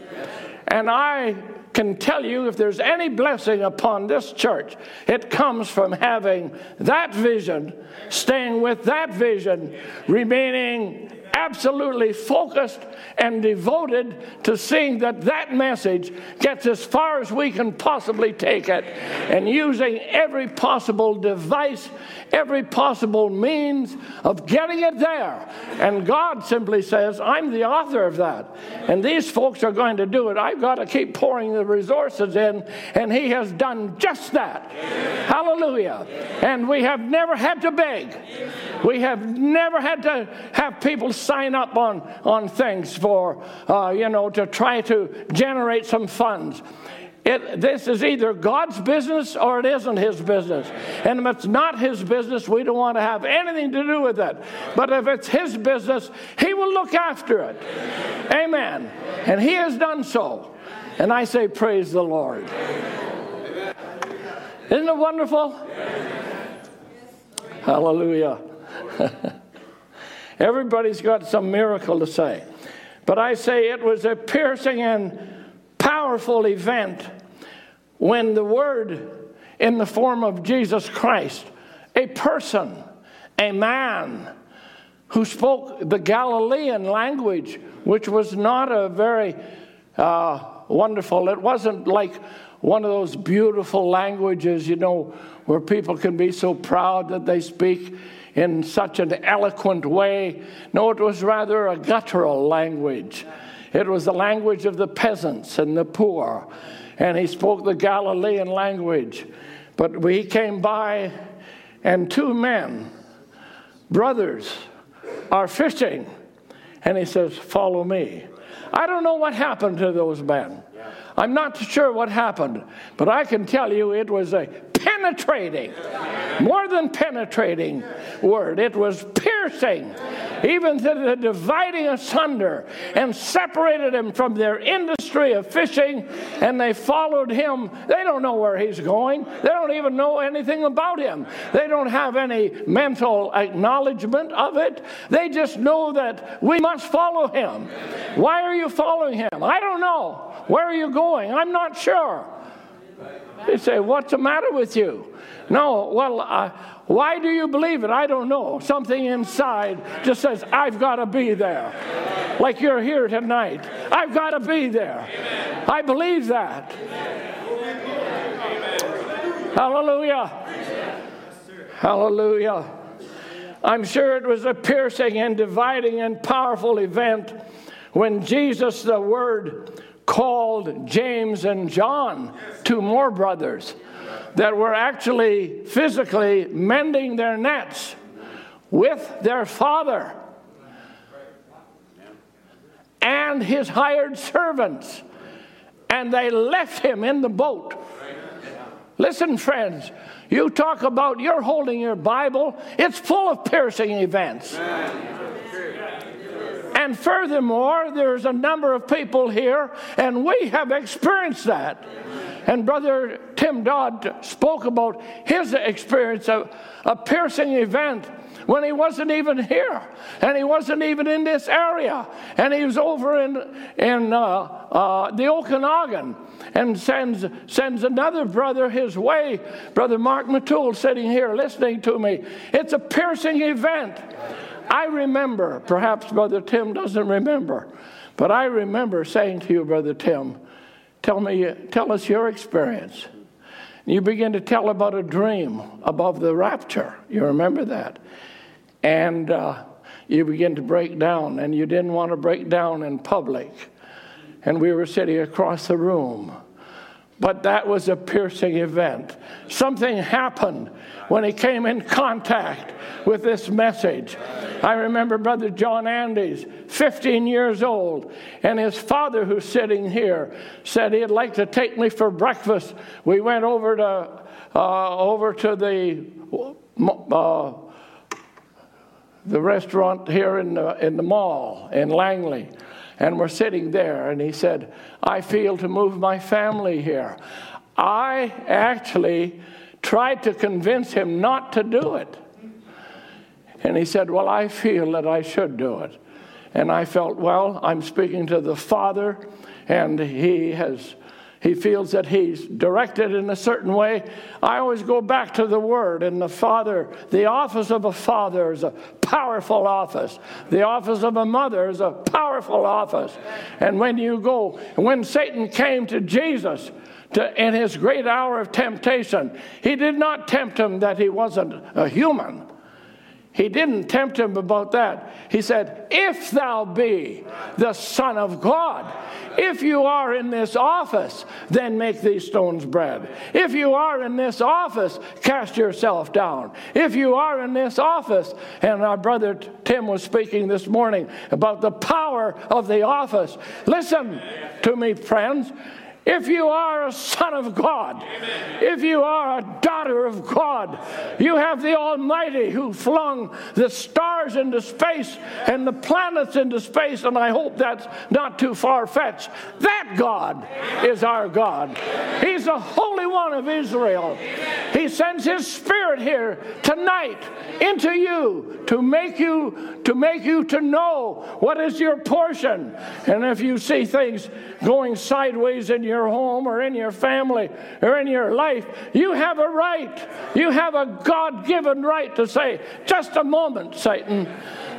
And I can tell you if there's any blessing upon this church, it comes from having that vision, staying with that vision, remaining absolutely focused and devoted to seeing that that message gets as far as we can possibly take it and using every possible device, every possible means of getting it there. And God simply says, I'm the author of that. And these folks are going to do it. I've got to keep pouring the resources in, and He has done just that. Hallelujah. And we have never had to beg. We have never had to have people sign up on, on things for, uh, you know, to try to generate some funds. It, this is either God's business or it isn't His business. And if it's not His business, we don't want to have anything to do with it. But if it's His business, He will look after it. Amen. And He has done so. And I say, Praise the Lord. Isn't it wonderful? Hallelujah. <laughs> Everybody's got some miracle to say. But I say it was a piercing and powerful event when the Word, in the form of Jesus Christ, a person, a man, who spoke the Galilean language, which was not a very uh, wonderful, it wasn't like one of those beautiful languages, you know, where people can be so proud that they speak in such an eloquent way. No, it was rather a guttural language. It was the language of the peasants and the poor. And he spoke the Galilean language. But we came by, and two men, brothers, are fishing. And he says, Follow me. I don't know what happened to those men. I'm not sure what happened, but I can tell you it was a penetrating, more than penetrating word. It was piercing, even to the dividing asunder, and separated him from their industry of fishing, and they followed him. They don't know where he's going, they don't even know anything about him. They don't have any mental acknowledgement of it. They just know that we must follow him. Why are you following him? I don't know. Where are you going? I'm not sure. They say, What's the matter with you? No, well, uh, why do you believe it? I don't know. Something inside just says, I've got to be there. Like you're here tonight. I've got to be there. I believe that. Hallelujah. Hallelujah. I'm sure it was a piercing and dividing and powerful event when Jesus, the Word, called James and John, two more brothers, that were actually physically mending their nets with their father and his hired servants. And they left him in the boat. Listen, friends, you talk about you're holding your Bible, it's full of piercing events And furthermore, there's a number of people here, and we have experienced that. And Brother Tim Dodd spoke about his experience of a piercing event when he wasn't even here and he wasn't even in this area and he was over in, in uh, uh, the Okanagan and sends, sends another brother his way, Brother Mark Matul, sitting here listening to me. It's a piercing event. I remember, perhaps Brother Tim doesn't remember, but I remember saying to you, Brother Tim, tell me, tell us your experience. You begin to tell about a dream above the rapture. You remember that? And uh, you begin to break down, and you didn't want to break down in public. And we were sitting across the room. But that was a piercing event. Something happened when he came in contact with this message. I remember Brother John Andes, 15 years old, and his father, who's sitting here, said he'd like to take me for breakfast. We went over to uh, over to the uh, the restaurant here in the, in the mall in Langley. And we're sitting there, and he said, I feel to move my family here. I actually tried to convince him not to do it. And he said, Well, I feel that I should do it. And I felt, Well, I'm speaking to the Father, and he has he feels that he's directed in a certain way. I always go back to the word and the father. The office of a father is a powerful office. The office of a mother is a powerful office. And when you go, when Satan came to Jesus, to, in his great hour of temptation, he did not tempt him that he wasn't a human. He didn't tempt him about that. He said, If thou be the Son of God, if you are in this office, then make these stones bread. If you are in this office, cast yourself down. If you are in this office, and our brother Tim was speaking this morning about the power of the office. Listen to me, friends. If you are a son of God, Amen. if you are a daughter of God, you have the Almighty who flung the stars into space and the planets into space, and I hope that's not too far fetched. That God is our God. He's the Holy One of Israel. He sends His Spirit here tonight into you to make you to make you to know what is your portion. And if you see things going sideways in your home or in your family or in your life, you have a right. You have a God given right to say, just a moment, Satan.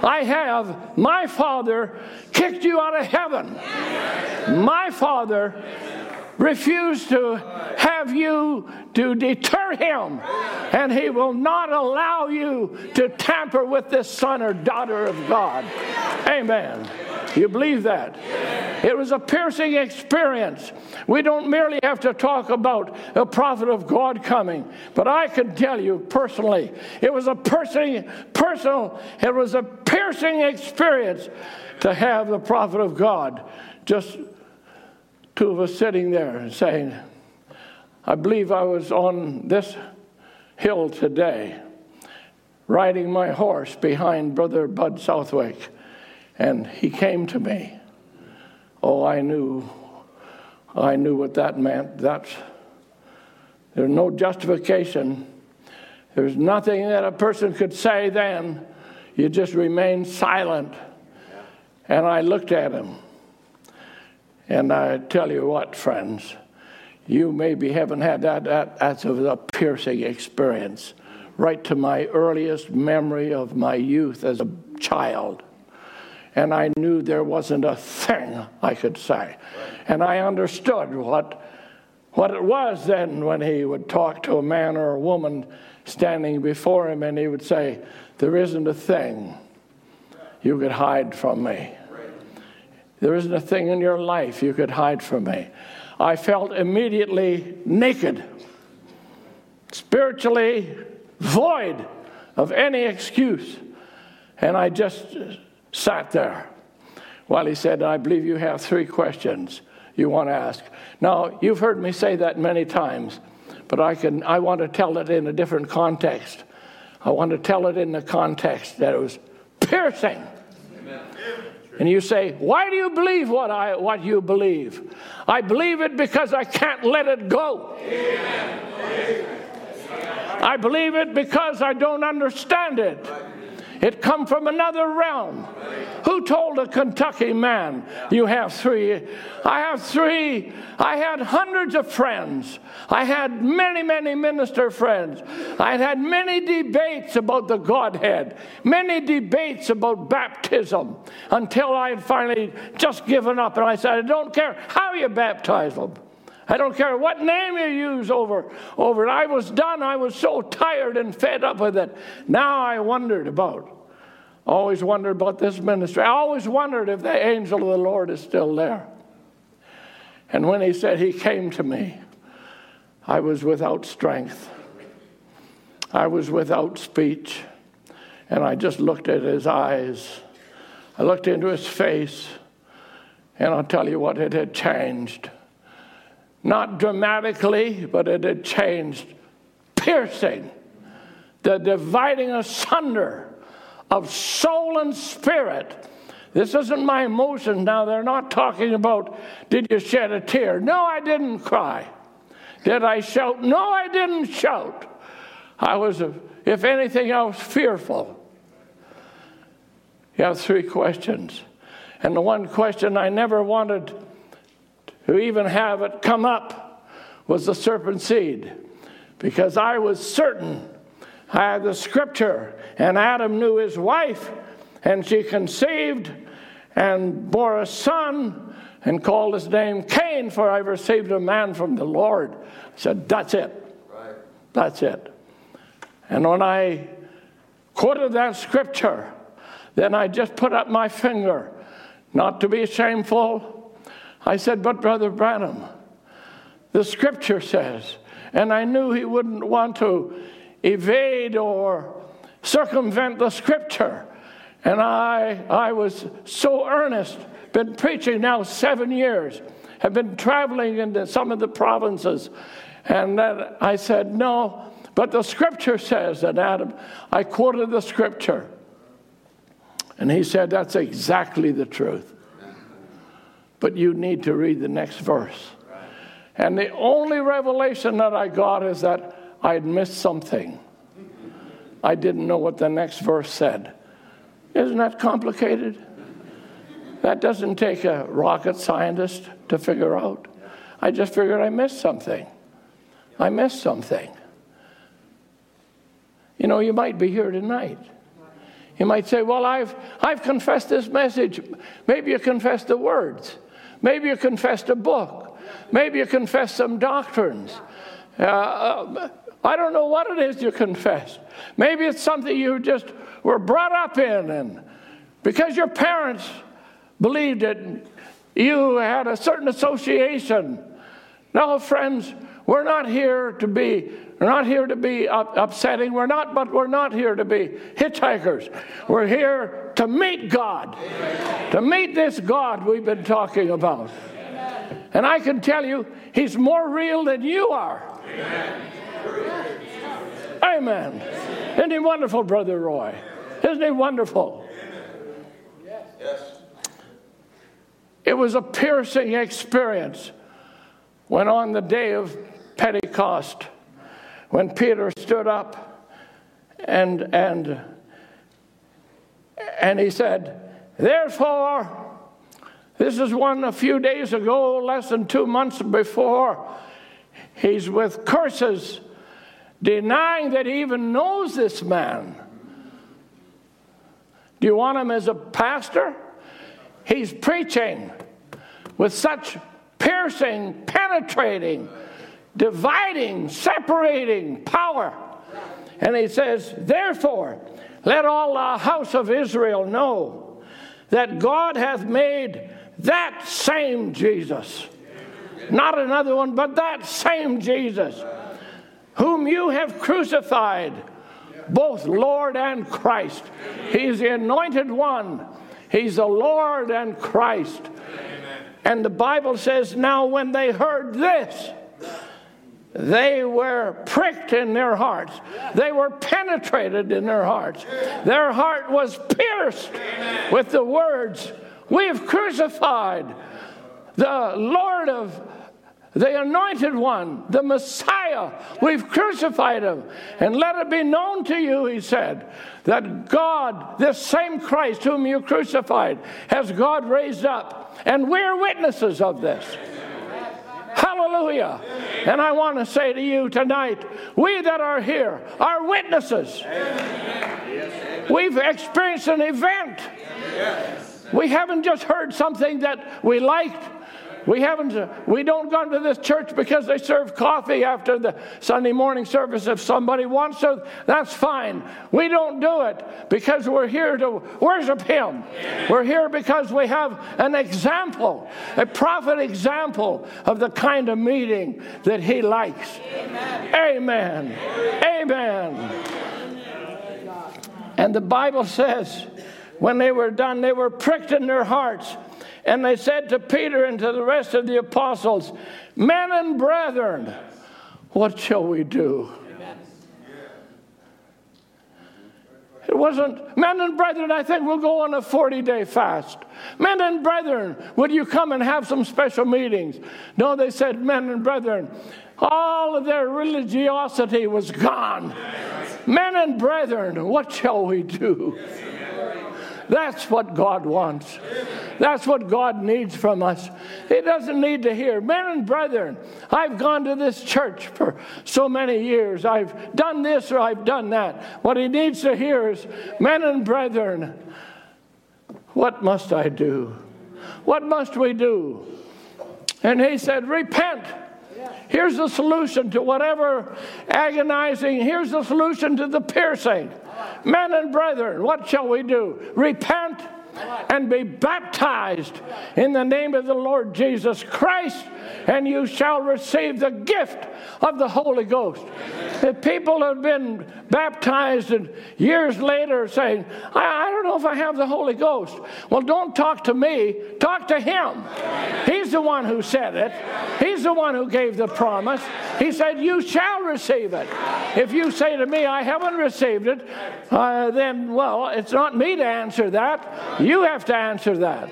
I have my father kicked you out of heaven. My father refused to have you to deter him, and he will not allow you to tamper with this son or daughter of God. Amen. You believe that? It was a piercing experience. We don't merely have to talk about a prophet of God coming, but I can tell you personally, it was a piercing, personal, it was a piercing experience to have the prophet of God just two of us sitting there saying, I believe I was on this hill today, riding my horse behind Brother Bud Southwick, and he came to me. Oh, I knew, I knew what that meant. That's, there's no justification. There's nothing that a person could say then. You just remain silent. And I looked at him. And I tell you what, friends, you maybe haven't had that, that that's a piercing experience right to my earliest memory of my youth as a child. And I knew there wasn't a thing I could say. And I understood what, what it was then when he would talk to a man or a woman standing before him and he would say, There isn't a thing you could hide from me. There isn't a thing in your life you could hide from me. I felt immediately naked, spiritually void of any excuse. And I just sat there while he said, I believe you have three questions you want to ask. Now, you've heard me say that many times, but I, can, I want to tell it in a different context. I want to tell it in the context that it was piercing. Amen. And you say, Why do you believe what, I, what you believe? I believe it because I can't let it go. I believe it because I don't understand it. It come from another realm. Who told a Kentucky man you have three? I have three. I had hundreds of friends. I had many, many minister friends. I had many debates about the Godhead, many debates about baptism until I had finally just given up. And I said, I don't care how you baptize them. I don't care what name you use over, over it. I was done. I was so tired and fed up with it. Now I wondered about always wondered about this ministry. I always wondered if the angel of the Lord is still there. And when he said he came to me, I was without strength. I was without speech. And I just looked at his eyes. I looked into his face. And I'll tell you what, it had changed. Not dramatically, but it had changed. Piercing, the dividing asunder of soul and spirit. This isn't my emotion now. They're not talking about, did you shed a tear? No, I didn't cry. Did I shout? No, I didn't shout. I was, if anything, was fearful. You have three questions. And the one question I never wanted to even have it come up was the serpent seed. Because I was certain I had the scripture, and Adam knew his wife, and she conceived and bore a son and called his name Cain, for I received a man from the Lord. I said, That's it. Right. That's it. And when I quoted that scripture, then I just put up my finger, not to be shameful. I said, But Brother Branham, the scripture says, and I knew he wouldn't want to evade or circumvent the scripture. And I, I was so earnest, been preaching now seven years, have been traveling into some of the provinces. And then I said, No, but the scripture says that Adam, I quoted the scripture. And he said, That's exactly the truth. But you need to read the next verse. And the only revelation that I got is that I'd missed something. I didn't know what the next verse said. Isn't that complicated? That doesn't take a rocket scientist to figure out. I just figured I missed something. I missed something. You know, you might be here tonight. You might say, Well, I've, I've confessed this message. Maybe you confessed the words. Maybe you confessed a book. Maybe you confessed some doctrines. Uh, uh, I don't know what it is you confess. Maybe it's something you just were brought up in, and because your parents believed it, you had a certain association. No, friends, we're not here to be we're not here to be upsetting. We're not, but we're not here to be hitchhikers. We're here to meet God, Amen. to meet this God we've been talking about. Amen. And I can tell you, He's more real than you are. Amen. Amen. Isn't he wonderful, Brother Roy? Isn't he wonderful? Yes. It was a piercing experience when, on the day of Pentecost, when Peter stood up and, and, and he said, Therefore, this is one a few days ago, less than two months before, he's with curses denying that he even knows this man. Do you want him as a pastor? He's preaching with such piercing, penetrating, dividing, separating power. And he says, Therefore, let all the house of Israel know that God hath made that same Jesus, not another one, but that same Jesus whom you have crucified, both Lord and Christ. He's the anointed one, He's the Lord and Christ. And the Bible says, Now when they heard this, they were pricked in their hearts. They were penetrated in their hearts. Their heart was pierced with the words, We have crucified the Lord of the anointed one, the Messiah. We've crucified him. And let it be known to you, he said, that God, this same Christ whom you crucified, has God raised up. And we're witnesses of this. Hallelujah. And I want to say to you tonight, we that are here are witnesses. We've experienced an event. We haven't just heard something that we liked we haven't, uh, we don't go to this church because they serve coffee after the Sunday morning service. If somebody wants to, that's fine. We don't do it because we're here to worship Him. We're here because we have an example, a prophet example of the kind of meeting that He likes. Amen. Amen. Amen. And the Bible says, when they were done, they were pricked in their hearts and they said to Peter and to the rest of the apostles, Men and brethren, what shall we do? It wasn't, men and brethren, I think we'll go on a 40 day fast. Men and brethren, would you come and have some special meetings? No, they said, men and brethren. All of their religiosity was gone. Men and brethren, what shall we do? That's what God wants. That's what God needs from us. He doesn't need to hear, men and brethren, I've gone to this church for so many years. I've done this or I've done that. What he needs to hear is, men and brethren, what must I do? What must we do? And he said, Repent. Here's the solution to whatever agonizing, here's the solution to the piercing. Men and brethren, what shall we do? Repent and be baptized in the name of the Lord Jesus Christ, and you shall receive the gift of the Holy Ghost. If people have been baptized and years later saying, I, I, don't know if I have the Holy Ghost. Well, don't talk to me, talk to Him. He's the one who said it, He's the one who gave the promise. He said, You shall receive it. If you say to me, I haven't received it, uh, then, well, it's not me to answer that. You have to answer that.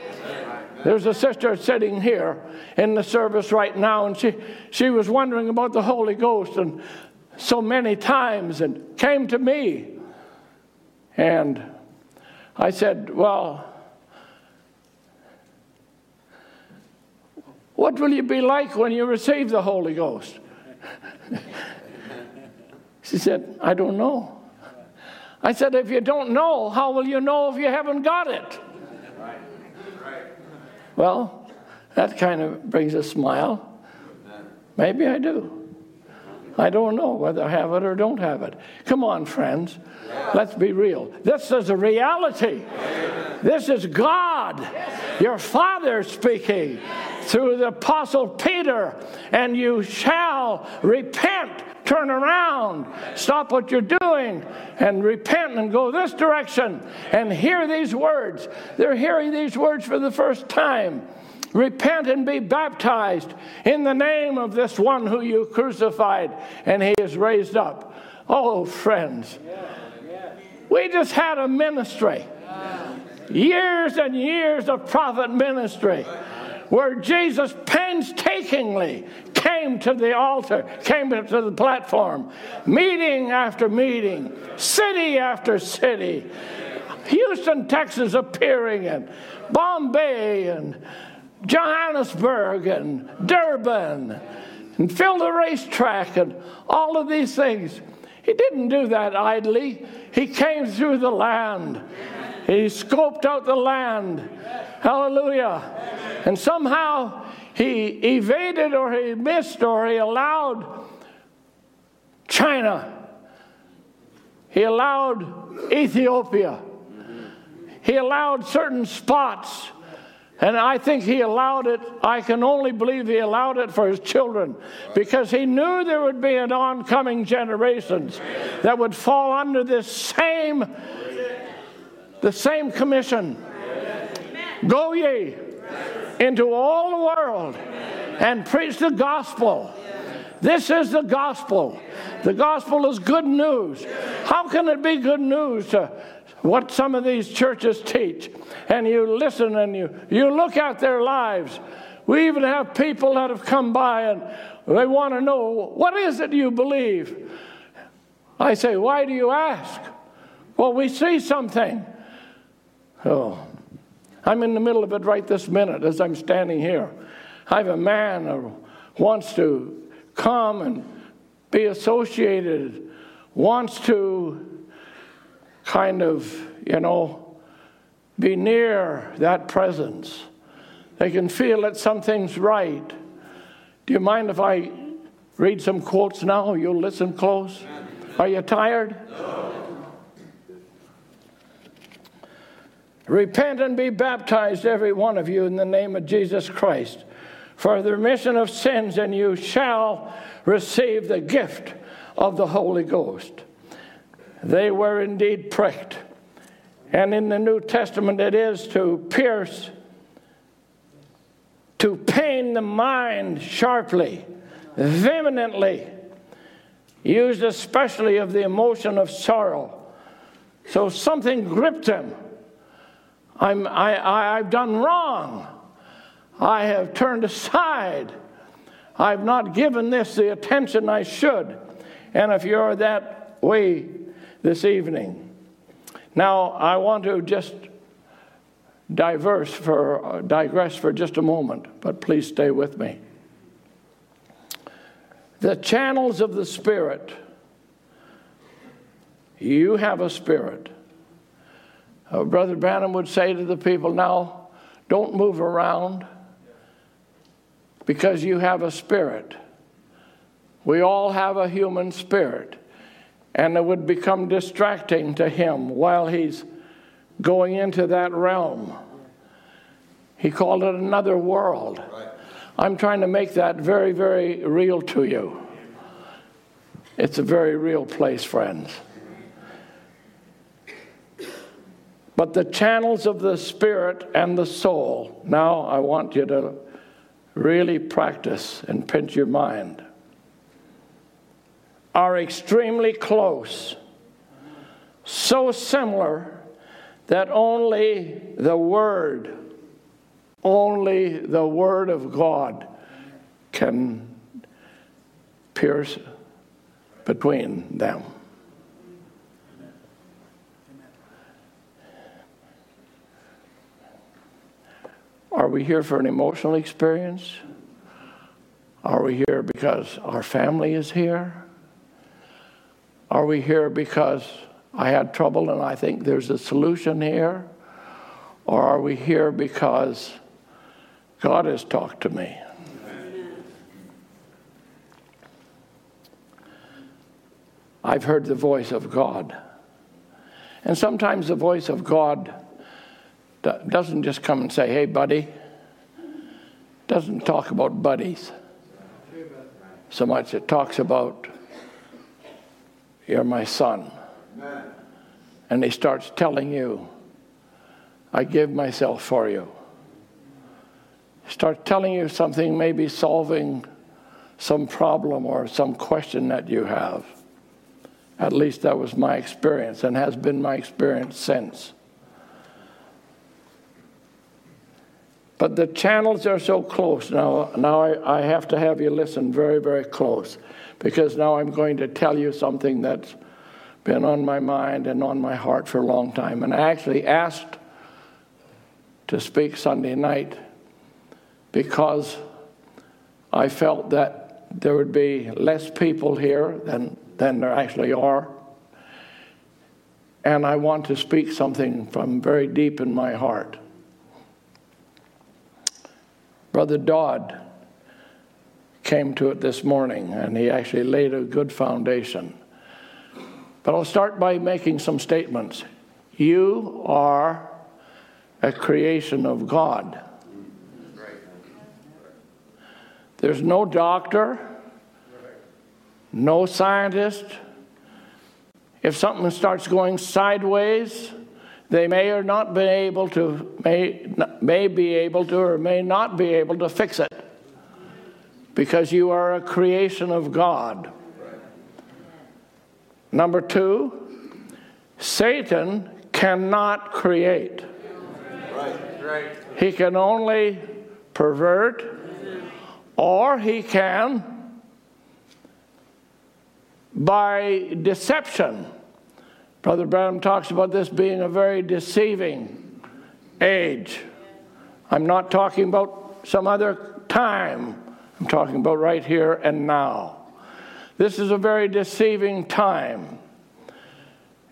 There's a sister sitting here in the service right now, and she, she was wondering about the Holy Ghost and so many times and came to me. And I said, Well, what will you be like when you receive the Holy Ghost? <laughs> she said, I don't know. I said, If you don't know, how will you know if you haven't got it? Well, that kind of brings a smile. Maybe I do. I don't know whether I have it or don't have it. Come on, friends. Let's be real. This is a reality. This is God, your Father speaking through the Apostle Peter, and you shall repent, turn around, stop what you're doing, and repent and go this direction and hear these words. They're hearing these words for the first time. Repent and be baptized in the name of this one who you crucified and he is raised up. Oh, friends, we just had a ministry. Years and years of prophet ministry where Jesus painstakingly came to the altar, came to the platform, meeting after meeting, city after city. Houston, Texas appearing, and Bombay, and Johannesburg, and Durban, and fill the racetrack, and all of these things. He didn't do that idly. He came through the land. He scoped out the land. Hallelujah. And somehow he evaded or he missed or he allowed China. He allowed Ethiopia. He allowed certain spots and I think he allowed it, I can only believe he allowed it for his children because he knew there would be an oncoming generations that would fall under this same the same commission. Go ye into all the world and preach the gospel This is the gospel. The gospel is good news. How can it be good news to what some of these churches teach? And you listen and you, you look at their lives. We even have people that have come by and they want to know, what is it you believe? I say, why do you ask? Well, we see something. Oh, I'm in the middle of it right this minute as I'm standing here. I have a man who wants to come and be associated, wants to kind of, you know, be near that presence. They can feel that something's right. Do you mind if I read some quotes now? You'll listen close. Are you tired? No. Repent and be baptized, every one of you, in the name of Jesus Christ, for the remission of sins, and you shall receive the gift of the Holy Ghost. They were indeed pricked. And in the New Testament, it is to pierce, to pain the mind sharply, vehemently, used especially of the emotion of sorrow. So something gripped him. I'm, I, I, I've done wrong. I have turned aside. I've not given this the attention I should. And if you're that way this evening, now I want to just diverse for, digress for just a moment, but please stay with me. The channels of the Spirit. You have a spirit. Uh, Brother Branham would say to the people, now, don't move around because you have a spirit. We all have a human spirit. And it would become distracting to him while he's going into that realm. He called it another world. I'm trying to make that very, very real to you. It's a very real place, friends. But the channels of the spirit and the soul, now I want you to really practice and pinch your mind, are extremely close, so similar that only the Word, only the Word of God can pierce between them. Are we here for an emotional experience? Are we here because our family is here? Are we here because I had trouble and I think there's a solution here? Or are we here because God has talked to me? I've heard the voice of God. And sometimes the voice of God doesn't just come and say, hey, buddy. Doesn't talk about buddies so much. It talks about, you're my son. And he starts telling you, I give myself for you. Start telling you something, maybe solving some problem or some question that you have. At least that was my experience and has been my experience since. But the channels are so close. Now, now I, I have to have you listen very, very close because now I'm going to tell you something that's been on my mind and on my heart for a long time. And I actually asked to speak Sunday night because I felt that there would be less people here than, than there actually are. And I want to speak something from very deep in my heart. Brother Dodd came to it this morning, and he actually laid a good foundation. But I'll start by making some statements. You are a creation of God. There's no doctor, no scientist. If something starts going sideways, they may or not be able to may, may be able to or may not be able to fix it because you are a creation of God. Number two, Satan cannot create. He can only pervert, or he can, by deception. Brother Branham talks about this being a very deceiving age. I'm not talking about some other time, I'm talking about right here and now. This is a very deceiving time.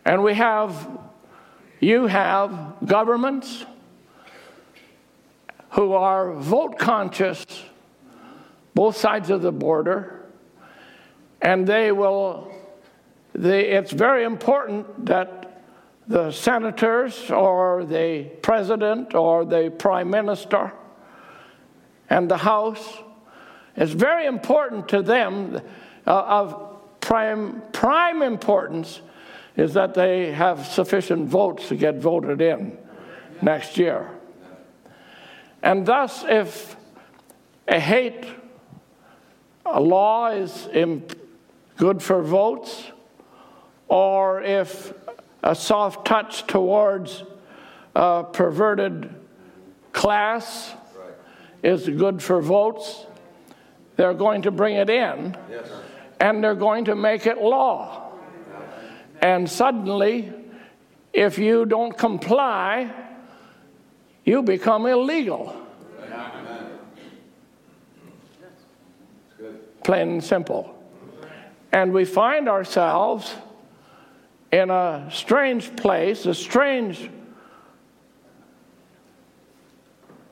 And we have, you have governments who are vote conscious, both sides of the border, and they will, they, it's very important that the senators or the president or the prime minister and the House, it's very important to them uh, of prime, prime importance is that they have sufficient votes to get voted in next year. And thus, if a hate a law is good for votes, or if a soft touch towards a perverted class is good for votes, they're going to bring it in. Yes and they're going to make it law. And suddenly, if you don't comply, you become illegal. Plain and simple. And we find ourselves in a strange place, a strange,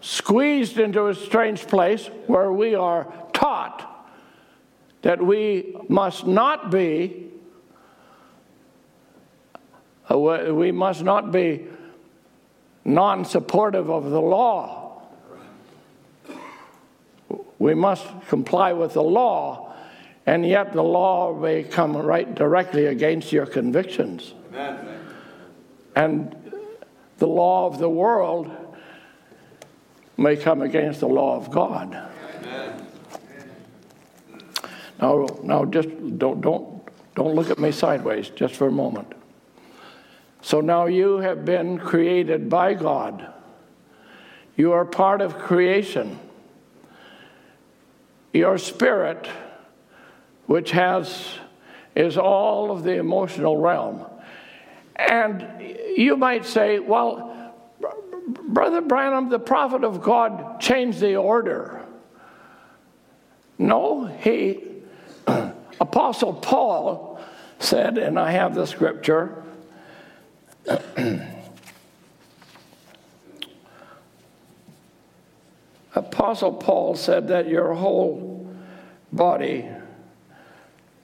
squeezed into a strange place where we are taught that we must not be we must not be non supportive of the law. We must comply with the law, and yet the law may come right directly against your convictions. Amen. And the law of the world may come against the law of God. Amen. Now, now just don't, don't, don't look at me sideways just for a moment. So now you have been created by God. You are part of creation. Your spirit, which has is all of the emotional realm. And you might say, well, Brother Branham, the prophet of God, changed the order. No, he <clears throat> Apostle Paul said, and I have the scripture. <clears throat> Apostle Paul said that your whole body,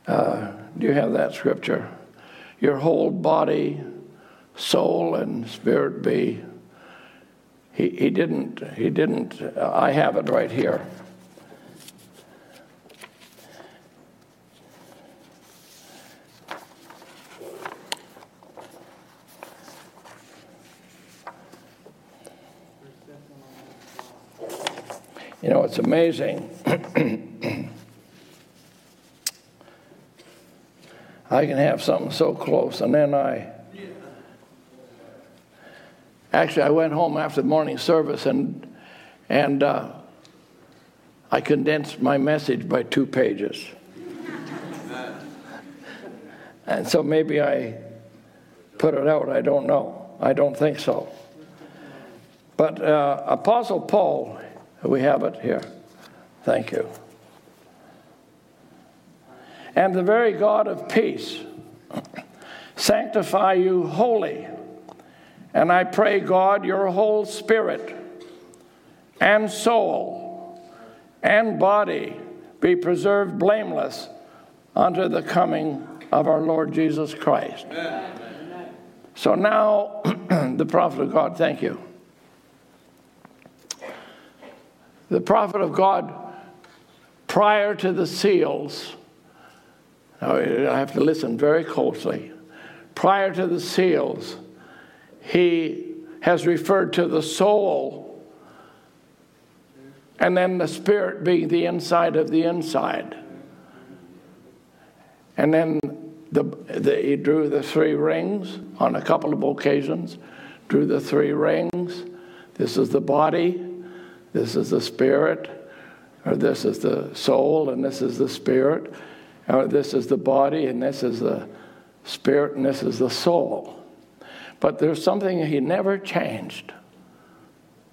uh, do you have that scripture? Your whole body, soul, and spirit be. He, he didn't, he didn't, I have it right here. You know, it's amazing. I can have something so close, and then I. Actually, I went home after the morning service, and and uh, I condensed my message by two pages. <laughs> and so maybe I put it out. I don't know. I don't think so. But uh, Apostle Paul we have it here. Thank you. And the very God of peace sanctify you wholly. And I pray, God, your whole spirit and soul and body be preserved blameless unto the coming of our Lord Jesus Christ. Amen. So now, <clears throat> the prophet of God, thank you. the prophet of God prior to the seals. Now, I have to listen very closely. Prior to the seals, he has referred to the soul and then the spirit being the inside of the inside. And then the, the, he drew the three rings on a couple of occasions, drew the three rings. This is the body, this is the spirit, or this is the soul, and this is the spirit, Uh, this is the body, and this is the spirit, and this is the soul. But there's something he never changed.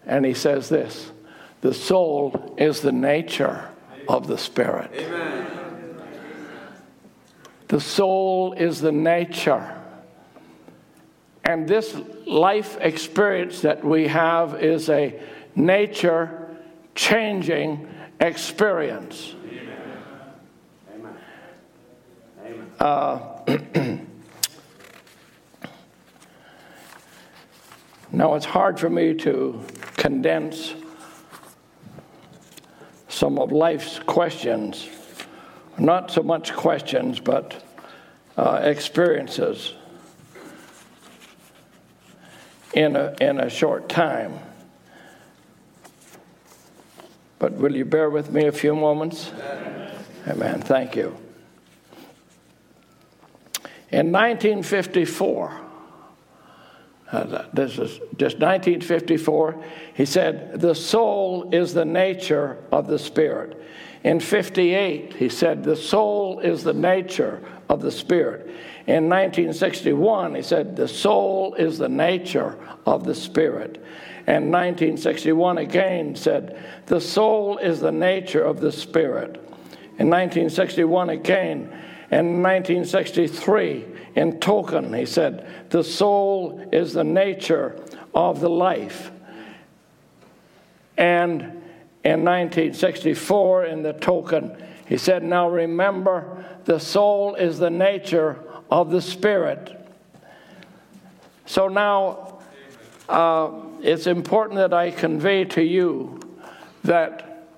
And he says this the soul is the nature of the spirit. Amen. The soul is the nature. And this life experience that we have is a nature changing experience. Amen. Amen. Uh, <clears throat> now, it's hard for me to condense some of life's questions. Not so much questions, but uh, experiences in a, in a short time. But will you bear with me a few moments? Amen. Amen. Thank you. In 1954, uh, this is just 1954. He said, The soul is the nature of the spirit. In 58, he said, The soul is the nature of the spirit. In 1961, he said, The soul is the nature of the spirit. And 1961 again said, The soul is the nature of the spirit. In 1961 again, in 1963, in Token, he said, The soul is the nature of the life. And in 1964, in the Token, he said, Now remember, the soul is the nature of the spirit. So now, uh, it's important that I convey to you that,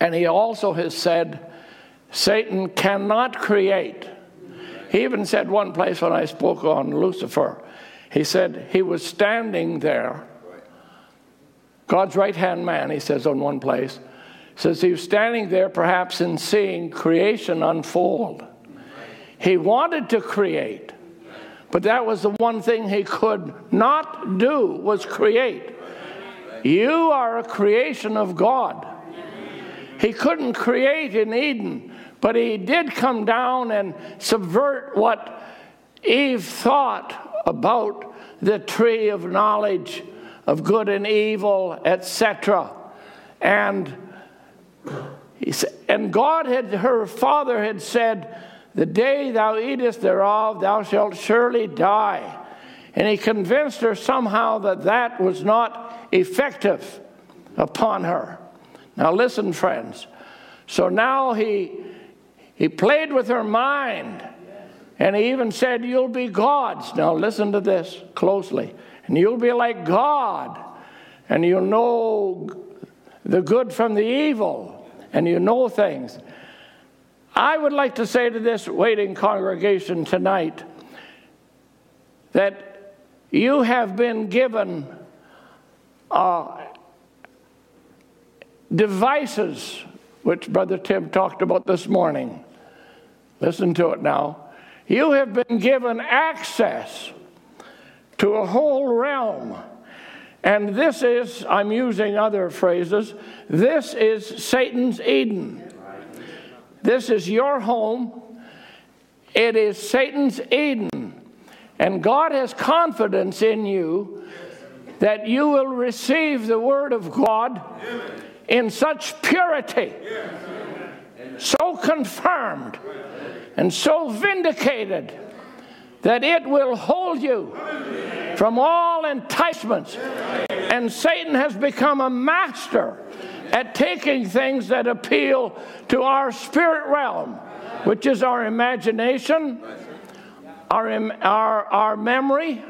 and he also has said, Satan cannot create. He even said one place when I spoke on Lucifer, he said he was standing there, God's right hand man, he says on one place, says he was standing there perhaps in seeing creation unfold. He wanted to create, but that was the one thing he could not do was create. You are a creation of God. He couldn't create in Eden but he did come down and subvert what Eve thought about the tree of knowledge of good and evil, etc. And he said, and God had, her father had said, The day thou eatest thereof, thou shalt surely die. And he convinced her somehow that that was not effective upon her. Now, listen, friends. So now he he played with her mind. And he even said, You'll be gods. Now, listen to this closely. And you'll be like God. And you'll know the good from the evil. And you know things. I would like to say to this waiting congregation tonight that you have been given uh, devices, which Brother Tim talked about this morning Listen to it now. You have been given access to a whole realm. And this is, I'm using other phrases, this is Satan's Eden. This is your home. It is Satan's Eden. And God has confidence in you that you will receive the Word of God in such purity, so confirmed and so vindicated that it will hold you from all enticements. And Satan has become a master at taking things that appeal to our spirit realm, which is our imagination, our, our, our memory,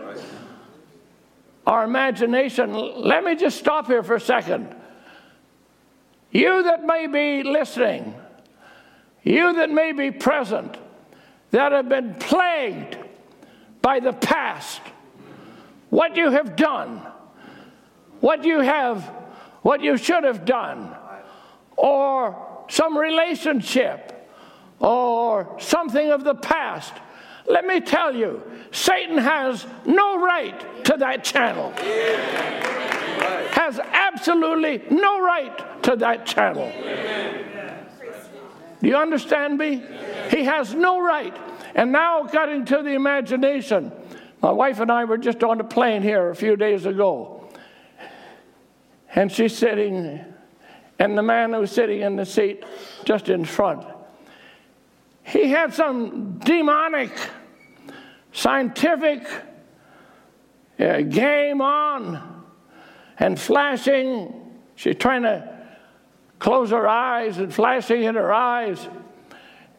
our imagination. Let me just stop here for a second. You that may be listening, you that may be present, that have been plagued by the past, what you have done, what you have what you should have done, or some relationship, or something of the past. Let me tell you, Satan has no right to that channel. Has absolutely no right to that channel. Do you understand me? He has no right. And now, cutting to the imagination, my wife and I were just on a plane here a few days ago. And she's sitting, and the man who's sitting in the seat just in front, he had some demonic, scientific uh, game on and flashing. She's trying to close her eyes and flashing in her eyes.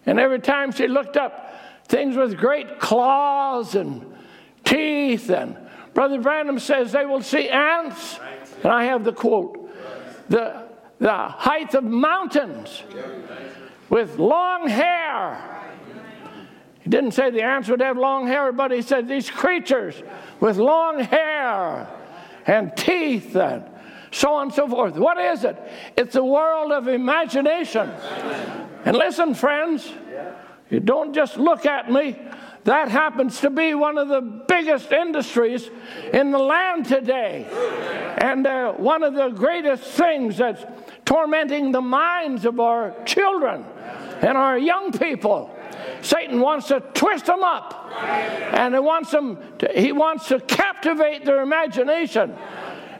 And every time she looked up, things with great claws and teeth. And Brother Branham says they will see ants. And I have the quote the, the height of mountains with long hair. He didn't say the ants would have long hair, but he said these creatures with long hair and teeth and so on and so forth. What is it? It's a world of imagination. And listen, friends, you don't just look at me. That happens to be one of the biggest industries in the land today. And uh, one of the greatest things that's tormenting the minds of our children and our young people. Satan wants to twist them up and he wants them to, he wants to captivate their imagination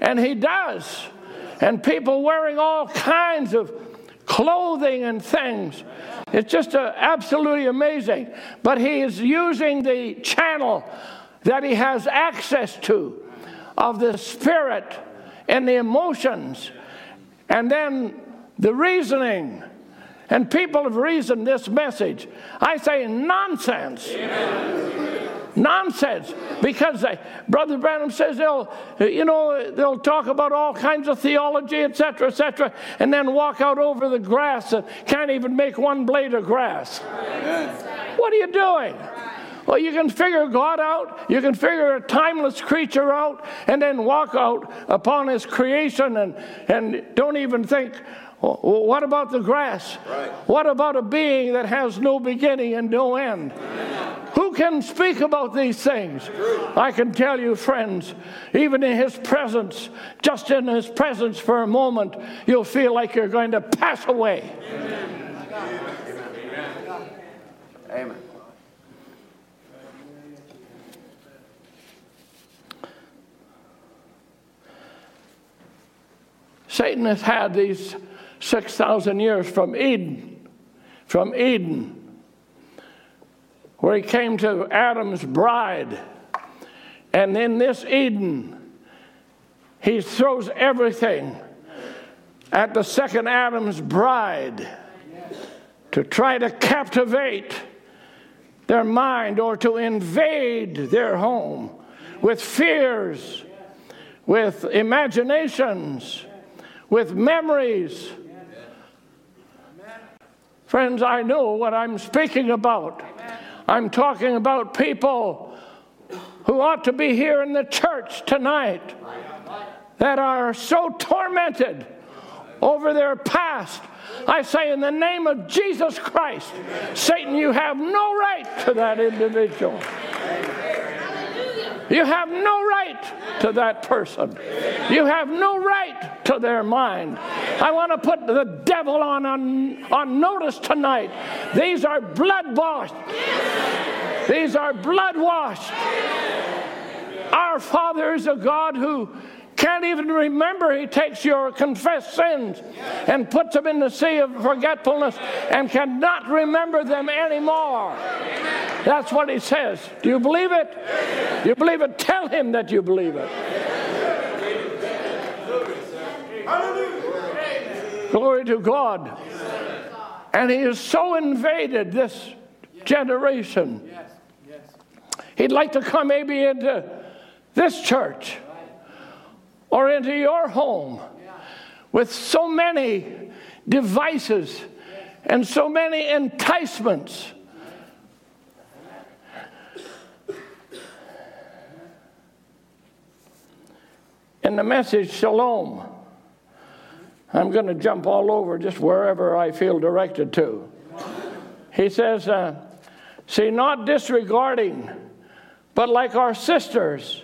and he does and people wearing all kinds of clothing and things it's just uh, absolutely amazing. But he is using the channel that he has access to of the spirit and the emotions and then the reasoning. And people have reasoned this message. I say nonsense. Amen nonsense because they, Brother Branham says they'll, uh, you know, they'll talk about all kinds of theology, etc., etc., and then walk out over the grass and can't even make one blade of grass. What are you doing? Well, you can figure God out, you can figure a timeless creature out, and then walk out upon His creation and, and don't even think, what about the grass? Right. What about a being that has no beginning and no end? Who can speak about these things? I can tell you, friends, even in His presence, just in His presence for a moment, you'll feel like you're going to pass away. Amen. Amen. Satan has had these 6,000 years from Eden, from Eden, where he came to Adam's bride. And in this Eden, he throws everything at the second Adam's bride to try to captivate their mind or to invade their home with fears, with imaginations, with memories Friends, I know what I'm speaking about. I'm talking about people who ought to be here in the church tonight that are so tormented over their past. I say, in the name of Jesus Christ, Satan, you have no right to that individual. You have no right to that person. You have no right to their mind. I want to put the devil on, on, on notice tonight. These are blood washed. These are blood washed. Our Father is a God who can't even remember. He takes your confessed sins and puts them in the sea of forgetfulness and cannot remember them anymore. That's what he says. Do you believe it? Do you believe it? Tell him that you believe it. Glory to God. And he has so invaded this generation. He'd like to come maybe into this church or into your home with so many devices and so many enticements. In the message, Shalom, I'm going to jump all over just wherever I feel directed to. He says, uh, See, not disregarding, but like our sisters,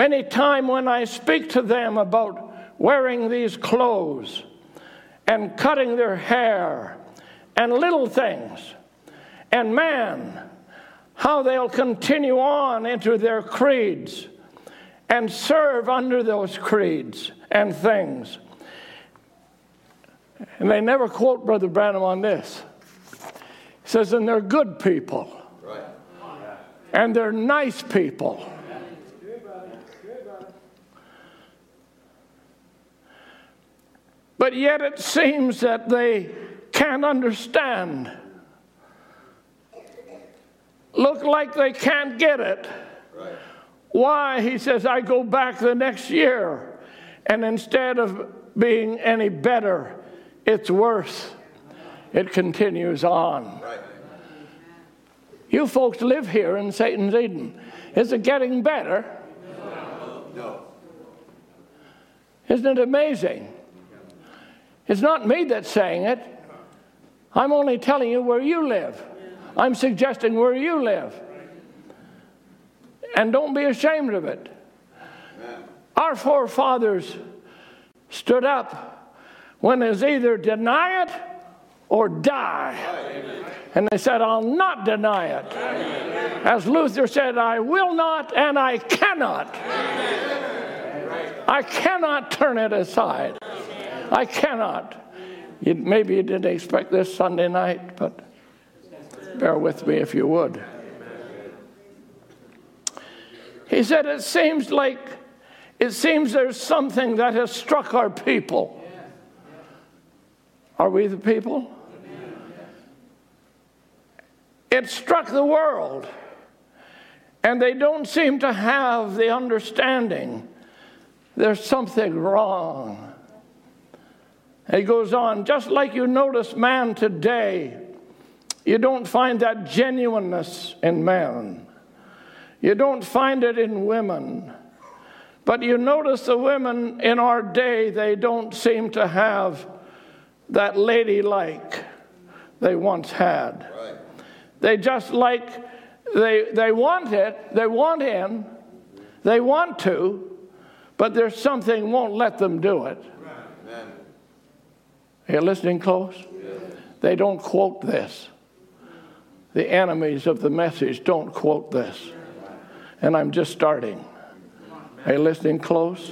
many time when I speak to them about wearing these clothes and cutting their hair and little things, and man, how they'll continue on into their creeds and serve under those creeds and things. And they never quote Brother Branham on this. He says, and they're good people. Right. And they're nice people. But yet it seems that they can't understand. Look like they can't get it. Right. Why? He says, I go back the next year, and instead of being any better, it's worse. It continues on. Right. You folks live here in Satan's Eden. Is it getting better? No. Isn't it amazing? It's not me that's saying it. I'm only telling you where you live. I'm suggesting where you live. And don't be ashamed of it. Our forefathers stood up when it's either deny it or die. And they said, I'll not deny it. As Luther said, I will not and I cannot. I cannot turn it aside. I cannot. Maybe you didn't expect this Sunday night, but bear with me if you would. He said, It seems like, it seems there's something that has struck our people. Are we the people? It struck the world, and they don't seem to have the understanding there's something wrong. He goes on, just like you notice man today, you don't find that genuineness in man. You don't find it in women. But you notice the women in our day, they don't seem to have that ladylike they once had. Right. They just like, they, they want it, they want him, they want to, but there's something won't let them do it. Are you listening close? They don't quote this. The enemies of the message don't quote this. And I'm just starting. Are you listening close?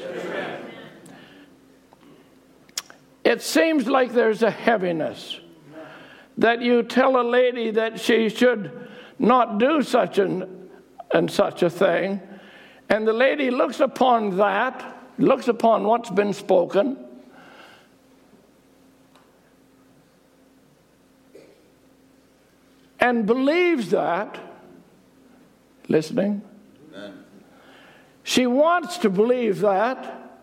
It seems like there's a heaviness that you tell a lady that she should not do such an, and such a thing, and the lady looks upon that, looks upon what's been spoken, and believes that, listening, Amen. she wants to believe that,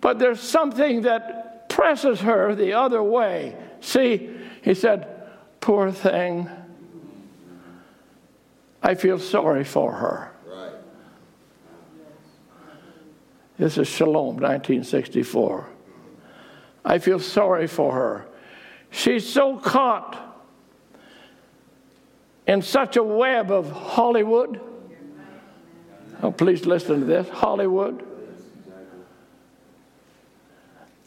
but there's something that presses her the other way. See, he said, Poor thing. I feel sorry for her. Right. This is Shalom, 1964. I feel sorry for her. She's so caught in such a web of Hollywood. Oh, please listen to this. Hollywood.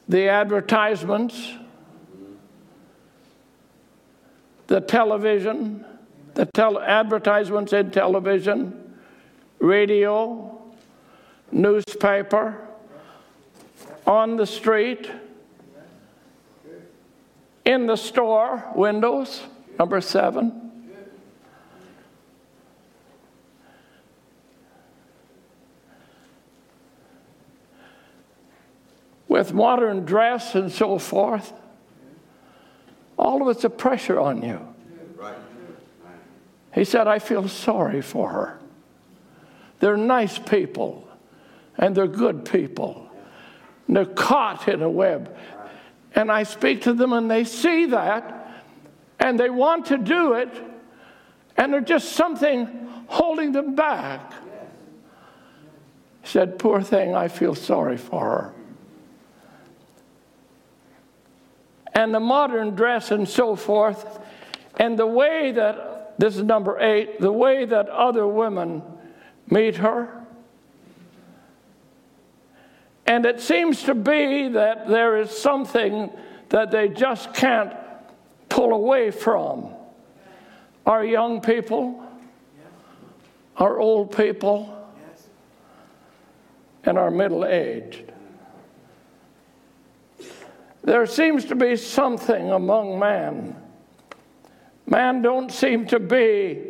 The advertisements, the television, the tel- advertisements in television, radio, newspaper, on the street, in the store windows, number seven. With modern dress and so forth, all of it's a pressure on you. He said, I feel sorry for her. They're nice people and they're good people. And they're caught in a web. And I speak to them and they see that and they want to do it and there's just something holding them back. He said, Poor thing, I feel sorry for her. And the modern dress and so forth, and the way that, this is number eight, the way that other women meet her. And it seems to be that there is something that they just can't pull away from. Our young people, our old people, and our middle aged. There seems to be something among man. Man don't seem to be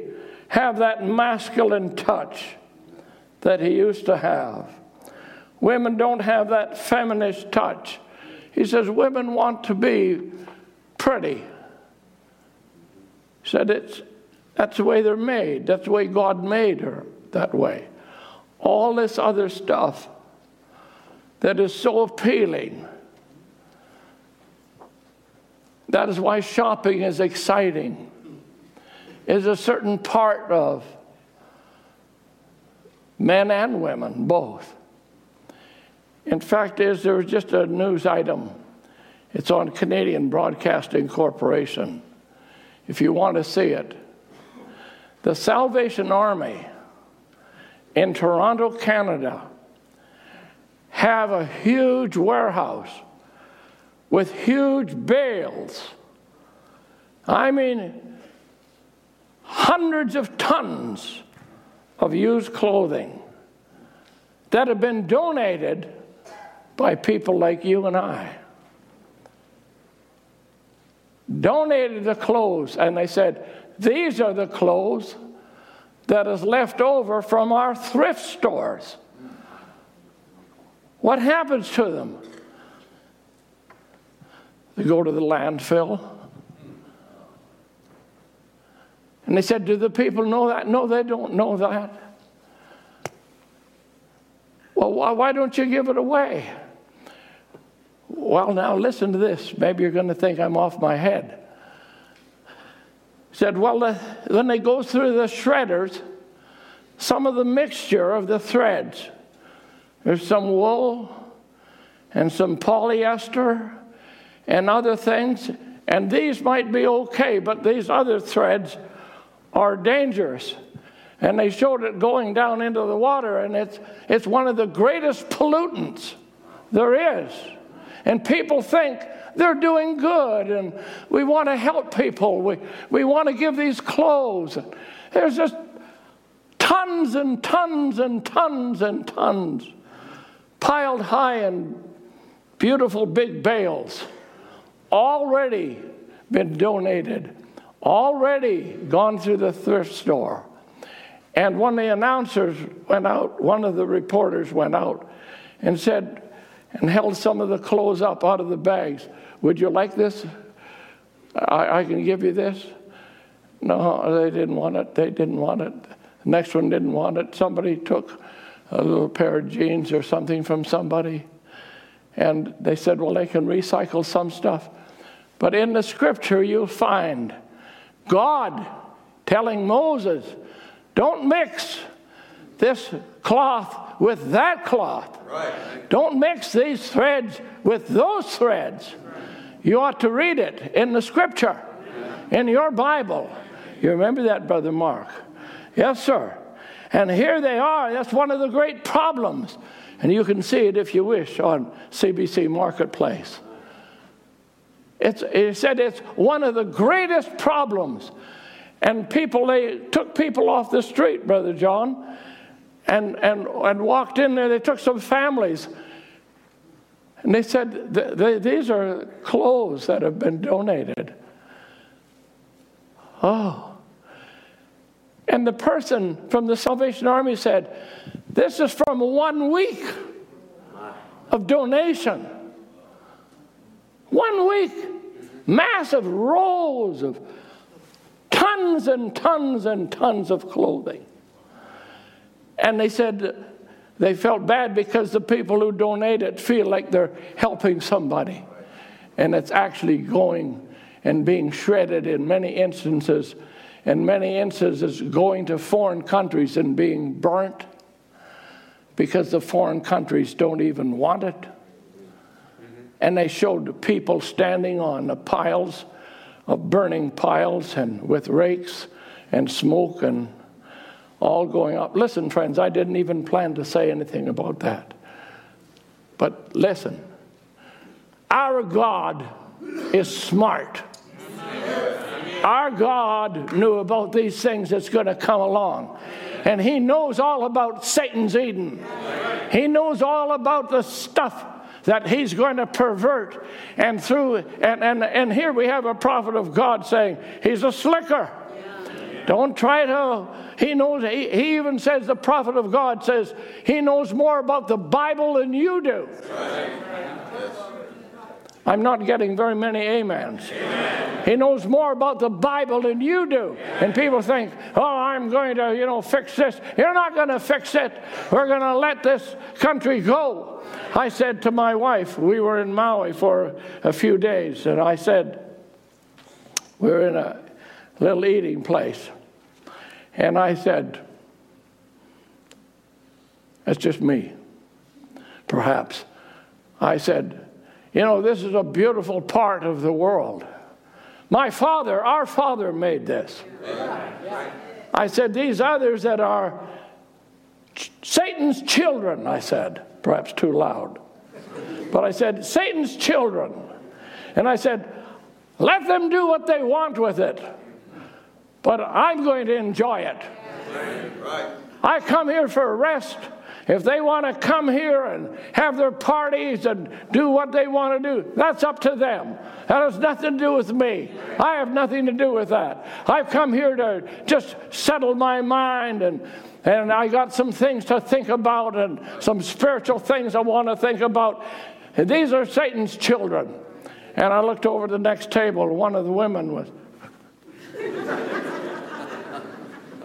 have that masculine touch that he used to have. Women don't have that feminist touch. He says women want to be pretty. He said it's that's the way they're made. That's the way God made her that way. All this other stuff that is so appealing. That is why shopping is exciting. Is a certain part of men and women, both. In fact, is there was just a news item. It's on Canadian Broadcasting Corporation. If you want to see it, the Salvation Army in Toronto, Canada, have a huge warehouse with huge bales. I mean, hundreds of tons of used clothing that have been donated by people like you and I. Donated the clothes, and they said, These are the clothes that is left over from our thrift stores. What happens to them? They go to the landfill. And they said, Do the people know that? No, they don't know that. Well, why don't you give it away? Well, now listen to this. Maybe you're going to think I'm off my head. Said, well, the, when they go through the shredders, some of the mixture of the threads, there's some wool and some polyester and other things, and these might be okay, but these other threads are dangerous. And they showed it going down into the water, and it's, it's one of the greatest pollutants there is. And people think they're doing good, and we want to help people. We, we want to give these clothes. There's just tons and tons and tons and tons piled high in beautiful big bales, already been donated, already gone through the thrift store. And when the announcers went out, one of the reporters went out and said, and held some of the clothes up out of the bags. Would you like this? I, I can give you this. No, they didn't want it. They didn't want it. The next one didn't want it. Somebody took a little pair of jeans or something from somebody. And they said, well, they can recycle some stuff. But in the scripture, you'll find God telling Moses, don't mix this cloth with that cloth. Right. Don't mix these threads with those threads. You ought to read it in the scripture, in your Bible. You remember that, Brother Mark? Yes, sir. And here they are. That's one of the great problems. And you can see it if you wish on CBC Marketplace. It's, he said it's one of the greatest problems. And people, they took people off the street, Brother John, and, and, and walked in there. They took some families. And they said, These are clothes that have been donated. Oh. And the person from the Salvation Army said, This is from one week of donation. One week. Massive rolls of tons and tons and tons of clothing. And they said they felt bad because the people who donate it feel like they're helping somebody. And it's actually going and being shredded in many instances in many instances going to foreign countries and being burnt because the foreign countries don't even want it. and they showed people standing on the piles of burning piles and with rakes and smoke and all going up. Listen, friends, I didn't even plan to say anything about that. But listen, our God is smart. Our God knew about these things that's going to come along. And He knows all about Satan's Eden. He knows all about the stuff that he's going to pervert. And through and, and, and here we have a prophet of God saying he's a slicker. Don't try to. He knows. He, he, even says the prophet of God says he knows more about the Bible than you do. I'm not getting very many amens. Amen. He knows more about the Bible than you do. Amen. And people think, oh, I'm going to, you know, fix this. You're not going to fix it. We're going to let this country go. I said to my wife, we were in Maui for a few days, and I said, we're in a little eating place. And I said, that's just me, perhaps. I said, you know, this is a beautiful part of the world. My father, our father made this. I said, These others that are Satan's children, I said, perhaps too loud. But I said, Satan's children. And I said, let them do what they want with it. But I'm going to enjoy it. I come here for rest if they want to come here and have their parties and do what they want to do, that's up to them. That has nothing to do with me. I have nothing to do with that. I've come here to just settle my mind and and I got some things to think about and some spiritual things I want to think about. And these are Satan's children. And I looked over the next table, one of the women was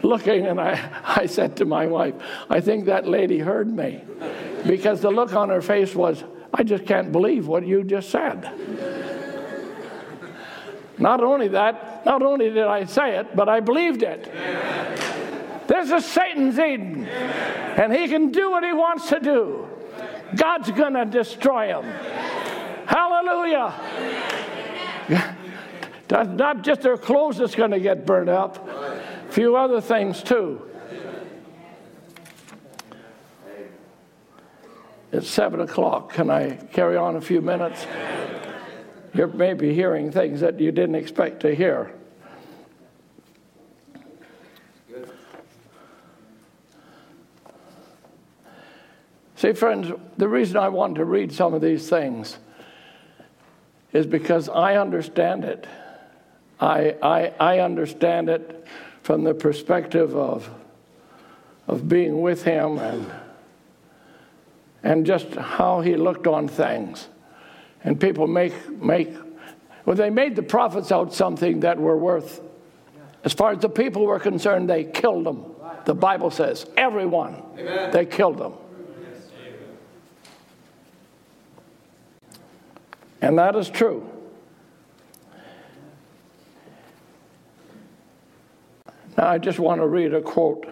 looking, and I, I said to my wife, I think that lady heard me. Because the look on her face was, I just can't believe what you just said. Not only that, not only did I say it, but I believed it. This is Satan's Eden, and he can do what he wants to do. God's going to destroy him. Hallelujah. Not just their clothes that's going to get burned up few other things too. It's seven o'clock. Can I carry on a few minutes? You're maybe hearing things that you didn't expect to hear. See, friends, the reason I want to read some of these things is because I understand it. I, I, I understand it from the perspective of, of being with him and, and just how he looked on things. And people make, make, well, they made the prophets out something that were worth, as far as the people were concerned, they killed them. The Bible says, everyone, Amen. they killed them. And that is true. Now, I just want to read a quote,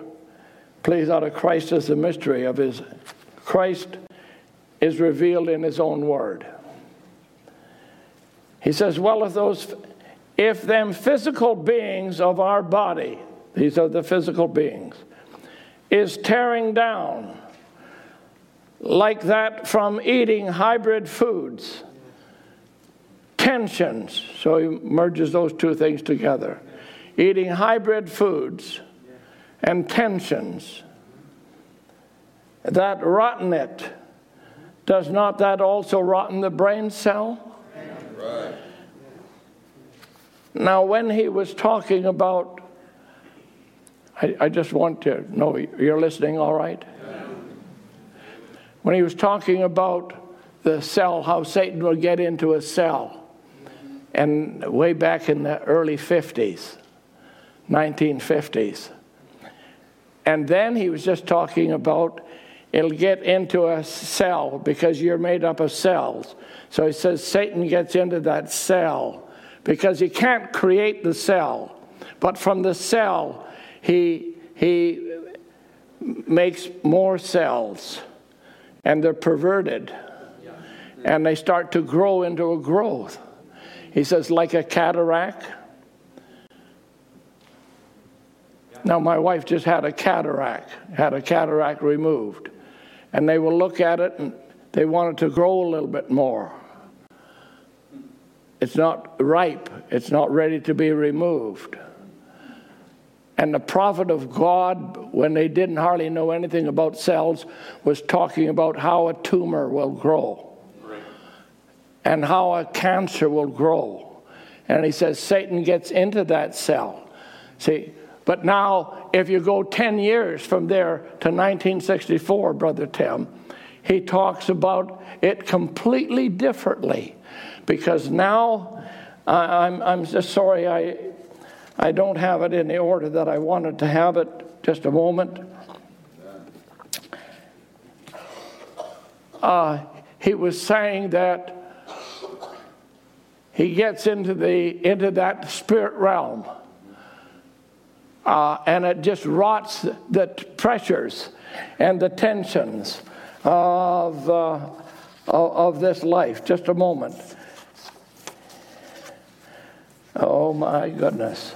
please, out of Christ as the mystery of his. Christ is revealed in his own word. He says, Well, if those, if them physical beings of our body, these are the physical beings, is tearing down like that from eating hybrid foods, tensions, so he merges those two things together eating hybrid foods and tensions. That rotten it. Does not that also rotten the brain cell? Right. Now, when he was talking about, I, I, just want to know you're listening all right? When he was talking about the cell, how Satan will get into a cell, and way back in the early 50s, 1950s. And then he was just talking about it'll get into a cell because you're made up of cells. So he says Satan gets into that cell because he can't create the cell, but from the cell he he makes more cells and they're perverted. and they start to grow into a growth. He says, like a cataract. Now, my wife just had a cataract, had a cataract removed. And they will look at it and they want it to grow a little bit more. It's not ripe, it's not ready to be removed. And the prophet of God, when they didn't hardly know anything about cells, was talking about how a tumor will grow and how a cancer will grow. And he says Satan gets into that cell. See, but now if you go 10 years from there to 1964, Brother Tim, he talks about it completely differently. Because now, I'm, I'm just sorry I, I don't have it in the order that I wanted to have it. Just a moment. Uh, he was saying that he gets into the into that spirit realm uh, and it just rots the pressures and the tensions of, uh, of this life just a moment oh my goodness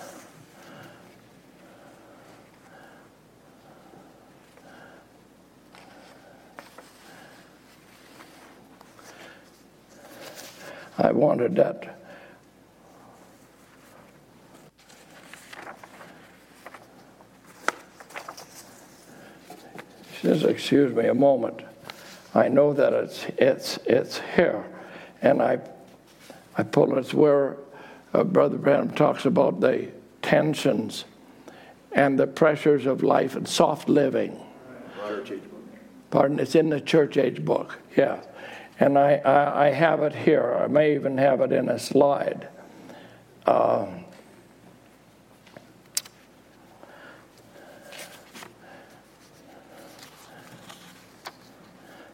I wanted that. Excuse me a moment. I know that it's, it's, it's here. And I, I pull it. It's where uh, Brother Branham talks about the tensions and the pressures of life and soft living. Pardon, it's in the church age book, yeah. And I, I, I, have it here. I may even have it in a slide. Uh,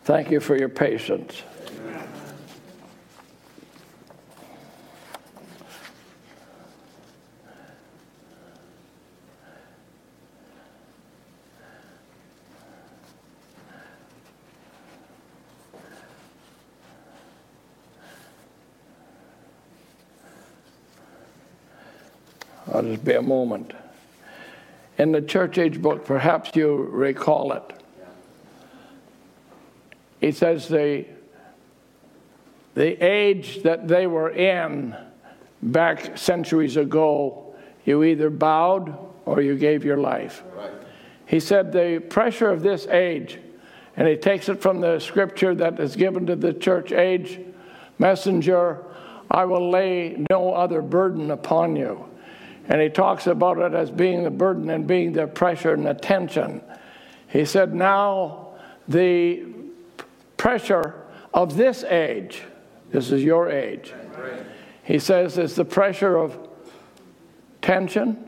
thank you for your patience. I'll just be a moment. In the church age book, perhaps you recall it. He says the, the age that they were in back centuries ago, you either bowed or you gave your life. Right. He said the pressure of this age, and he takes it from the scripture that is given to the church age messenger I will lay no other burden upon you. And he talks about it as being the burden and being the pressure and the tension. He said, Now the pressure of this age, this is your age, he says, it's the pressure of tension.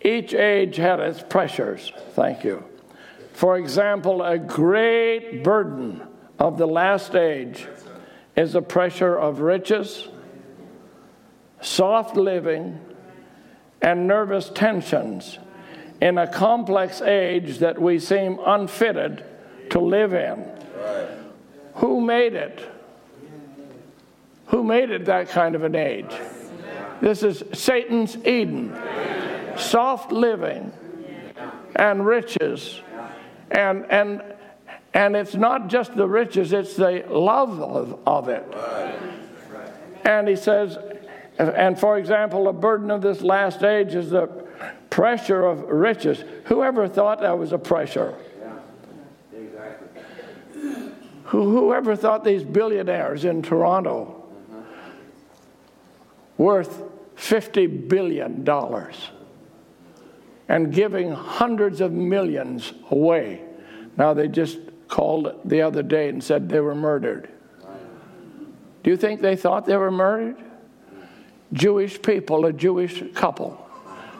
Each age had its pressures. Thank you. For example, a great burden of the last age is the pressure of riches soft living, and nervous tensions in a complex age that we seem unfitted to live in. Who made it? Who made it that kind of an age? This is Satan's Eden. Soft living and riches. And, and, and it's not just the riches, it's the love of, of it. And he says, and for example, the burden of this last age is the pressure of riches. Whoever thought that was a pressure? Yeah, exactly. Whoever thought these billionaires in Toronto worth $50 billion and giving hundreds of millions away? Now, they just called the other day and said they were murdered. Do you think they thought they were murdered? Jewish people, a Jewish couple,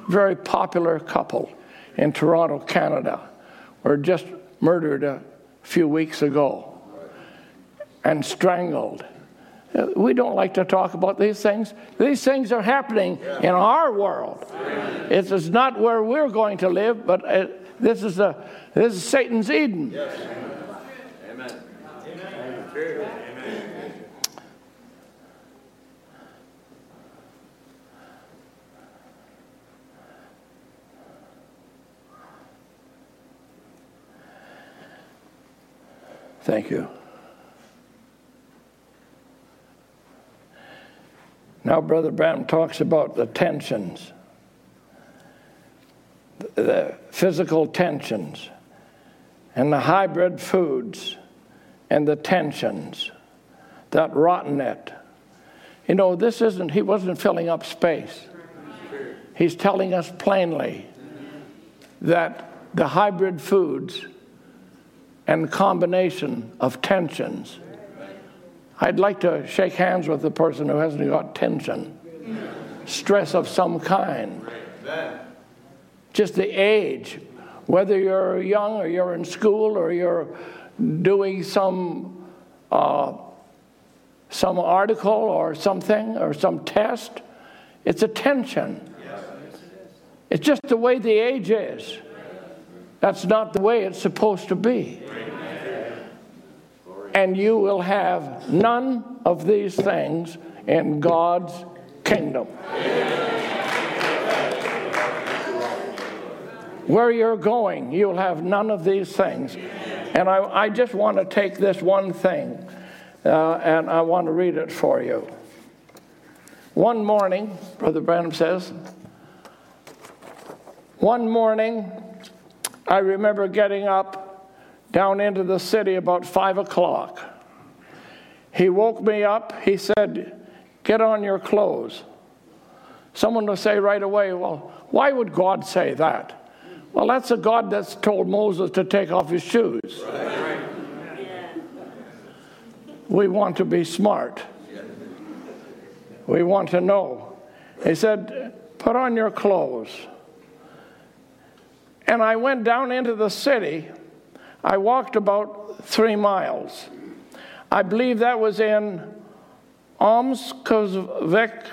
very popular couple in Toronto, Canada, were just murdered a few weeks ago and strangled. We don't like to talk about these things. These things are happening in our world. It's not where we're going to live, but uh, this is, a, this is Satan's Eden. Amen. Amen. Amen. Thank you. Now, Brother Branham talks about the tensions, the physical tensions, and the hybrid foods, and the tensions, that rotten it. You know, this isn't, he wasn't filling up space. He's telling us plainly that the hybrid foods and combination of tensions. I'd like to shake hands with the person who hasn't got tension, stress of some kind. Just the age, whether you're young or you're in school or you're doing some uh, some article or something or some test, it's a tension. It's just the way the age is. That's not the way it's supposed to be. And you will have none of these things in God's kingdom. Where you're going, you'll have none of these things. And I, I just want to take this one thing uh, and I want to read it for you. One morning, Brother Branham says, one morning I remember getting up down into the city about five o'clock. He woke me up. He said, Get on your clothes. Someone will say right away, Well, why would God say that? Well, that's a God that's told Moses to take off his shoes. We want to be smart. We want to know. He said, Put on your clothes. And I went down into the city. I walked about three miles. I believe that was in Omskovik,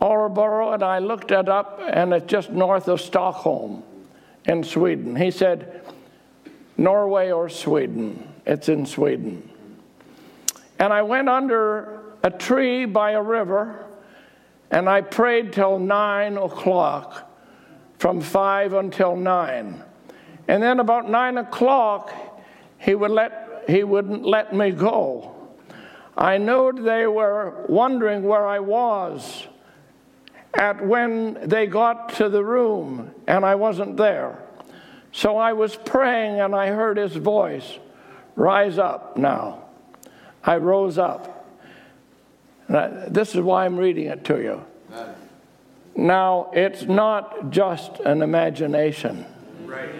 Orebro, and I looked it up, and it's just north of Stockholm in Sweden. He said, Norway or Sweden. It's in Sweden. And I went under a tree by a river, and I prayed till nine o'clock from five until nine. And then about nine o'clock, he, would let, he wouldn't let me go. I knew they were wondering where I was at when they got to the room, and I wasn't there. So I was praying, and I heard his voice Rise up now. I rose up. I, this is why I'm reading it to you. Now, it's not just an imagination. Right.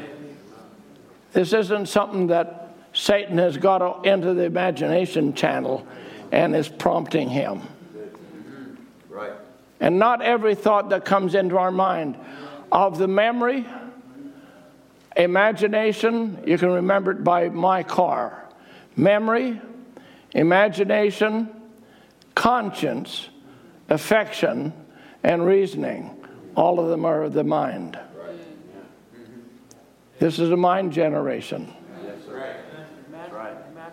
This isn't something that Satan has got into the imagination channel and is prompting him. Right. And not every thought that comes into our mind of the memory, imagination, you can remember it by my car. Memory, imagination, conscience, affection, and reasoning. All of them are of the mind. This is a mind generation.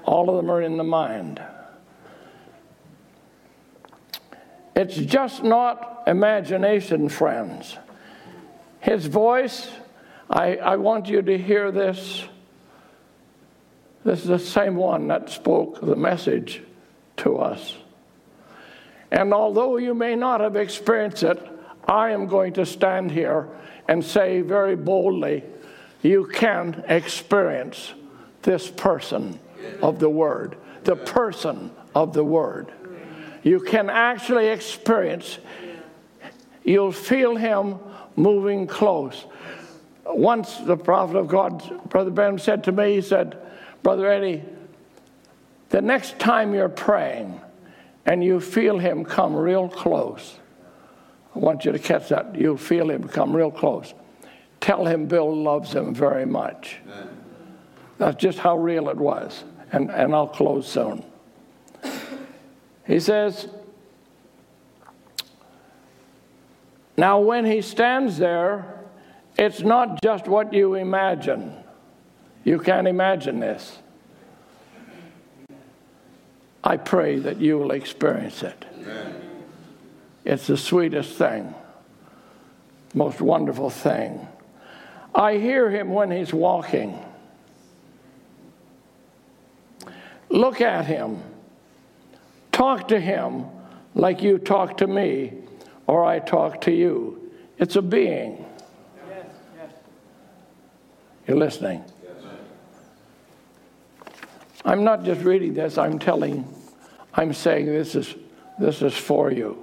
All of them are in the mind. It's just not imagination, friends. His voice, I, I want you to hear this. This is the same one that spoke the message to us. And although you may not have experienced it, I am going to stand here and say very boldly you can experience this person of the Word, the person of the Word. You can actually experience, you'll feel Him moving close. Once the prophet of God, Brother Ben, said to me, he said, Brother Eddie, the next time you're praying, and you feel him come real close. I want you to catch that. You'll feel him come real close. Tell him Bill loves him very much. That's just how real it was. And, and I'll close soon. He says, Now, when he stands there, it's not just what you imagine. You can't imagine this. I pray that you will experience it. Amen. It's the sweetest thing, most wonderful thing. I hear him when he's walking. Look at him. Talk to him like you talk to me or I talk to you. It's a being. Yes, yes. You're listening. I'm not just reading this, I'm telling, I'm saying this is, this is for you.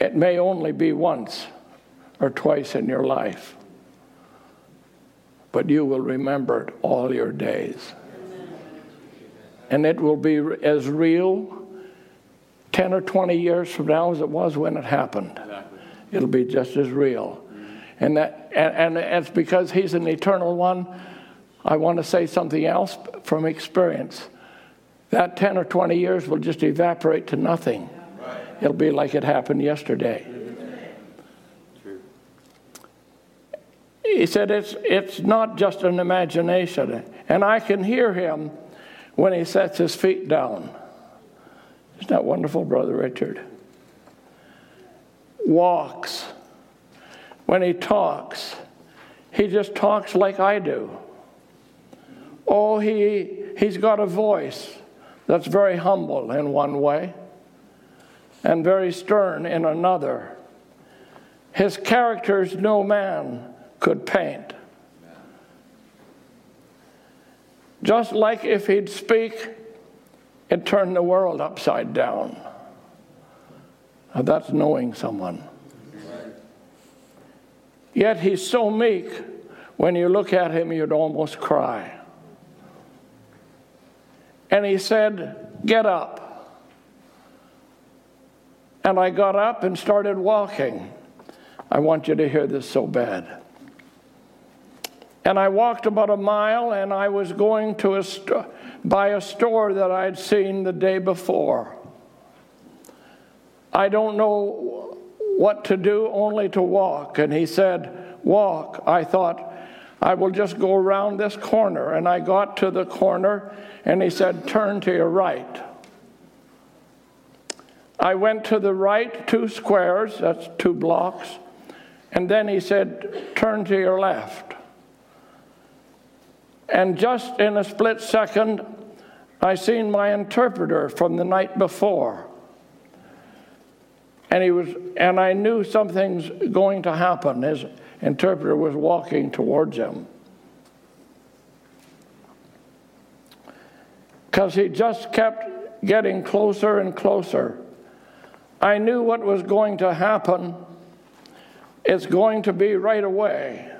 It may only be once or twice in your life, but you will remember it all your days. And it will be as real 10 or 20 years from now as it was when it happened. It'll be just as real. And, that, and, and it's because He's an eternal one I want to say something else from experience. That 10 or 20 years will just evaporate to nothing. It'll be like it happened yesterday. He said it's, it's not just an imagination. And I can hear him when he sets his feet down. Isn't that wonderful, Brother Richard? Walks. When he talks, he just talks like I do. Oh, he, he's got a voice that's very humble in one way and very stern in another. His characters no man could paint. Just like if he'd speak, it turned the world upside down. Now that's knowing someone. Yet he's so meek, when you look at him, you'd almost cry. And he said, Get up. And I got up and started walking. I want you to hear this so bad. And I walked about a mile and I was going to a st- by a store that I'd seen the day before. I don't know what to do, only to walk. And he said, Walk. I thought, I will just go around this corner. And I got to the corner, and he said, Turn to your right. I went to the right two squares, that's two blocks, and then he said, Turn to your left. And just in a split second, I seen my interpreter from the night before. And he was and I knew something's going to happen. His interpreter was walking towards him. Because he just kept getting closer and closer. I knew what was going to happen. It's going to be right away.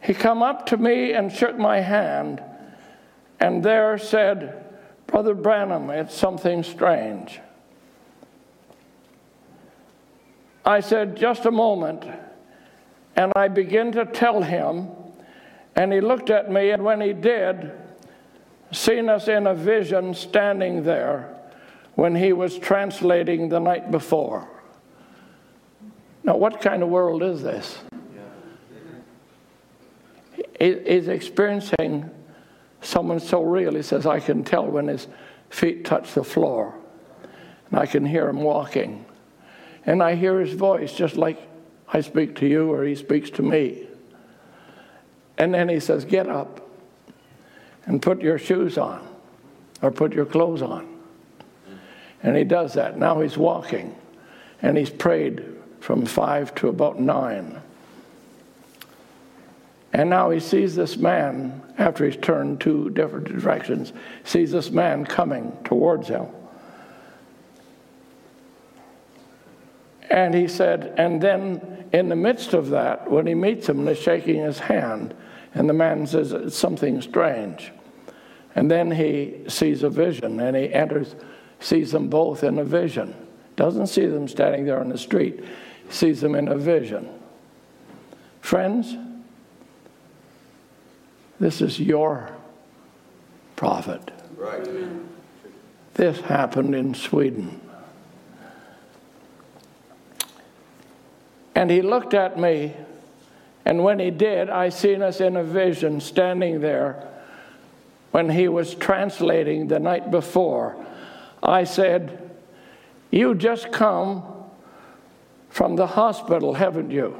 He come up to me and shook my hand, and there said, Brother Branham, it's something strange. I said, Just a moment. And I began to tell him, and he looked at me, and when he did, seen us in a vision standing there when he was translating the night before. Now, what kind of world is this? He's experiencing someone so real, he says, I can tell when his feet touch the floor, and I can hear him walking. And I hear his voice just like I speak to you or he speaks to me. And then he says, Get up and put your shoes on or put your clothes on. And he does that. Now he's walking and he's prayed from five to about nine. And now he sees this man, after he's turned two different directions, sees this man coming towards him. And he said, and then in the midst of that, when he meets him and is shaking his hand, and the man says, It's something strange. And then he sees a vision and he enters, sees them both in a vision. Doesn't see them standing there on the street, sees them in a vision. Friends, this is your prophet. Right. This happened in Sweden. And he looked at me, and when he did, I seen us in a vision standing there when he was translating the night before, I said, You just come from the hospital, haven't you?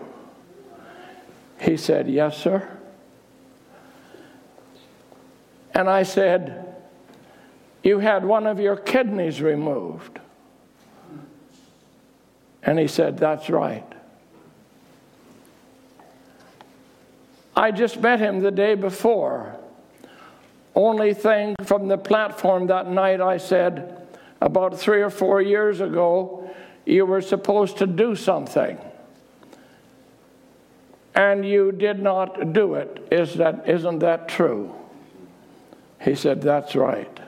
He said, Yes, sir. And I said, You had one of your kidneys removed. And he said, That's right. I just met him the day before. Only thing from the platform that night, I said, about three or four years ago, you were supposed to do something. And you did not do it. Is that, isn't that true? He said, That's right.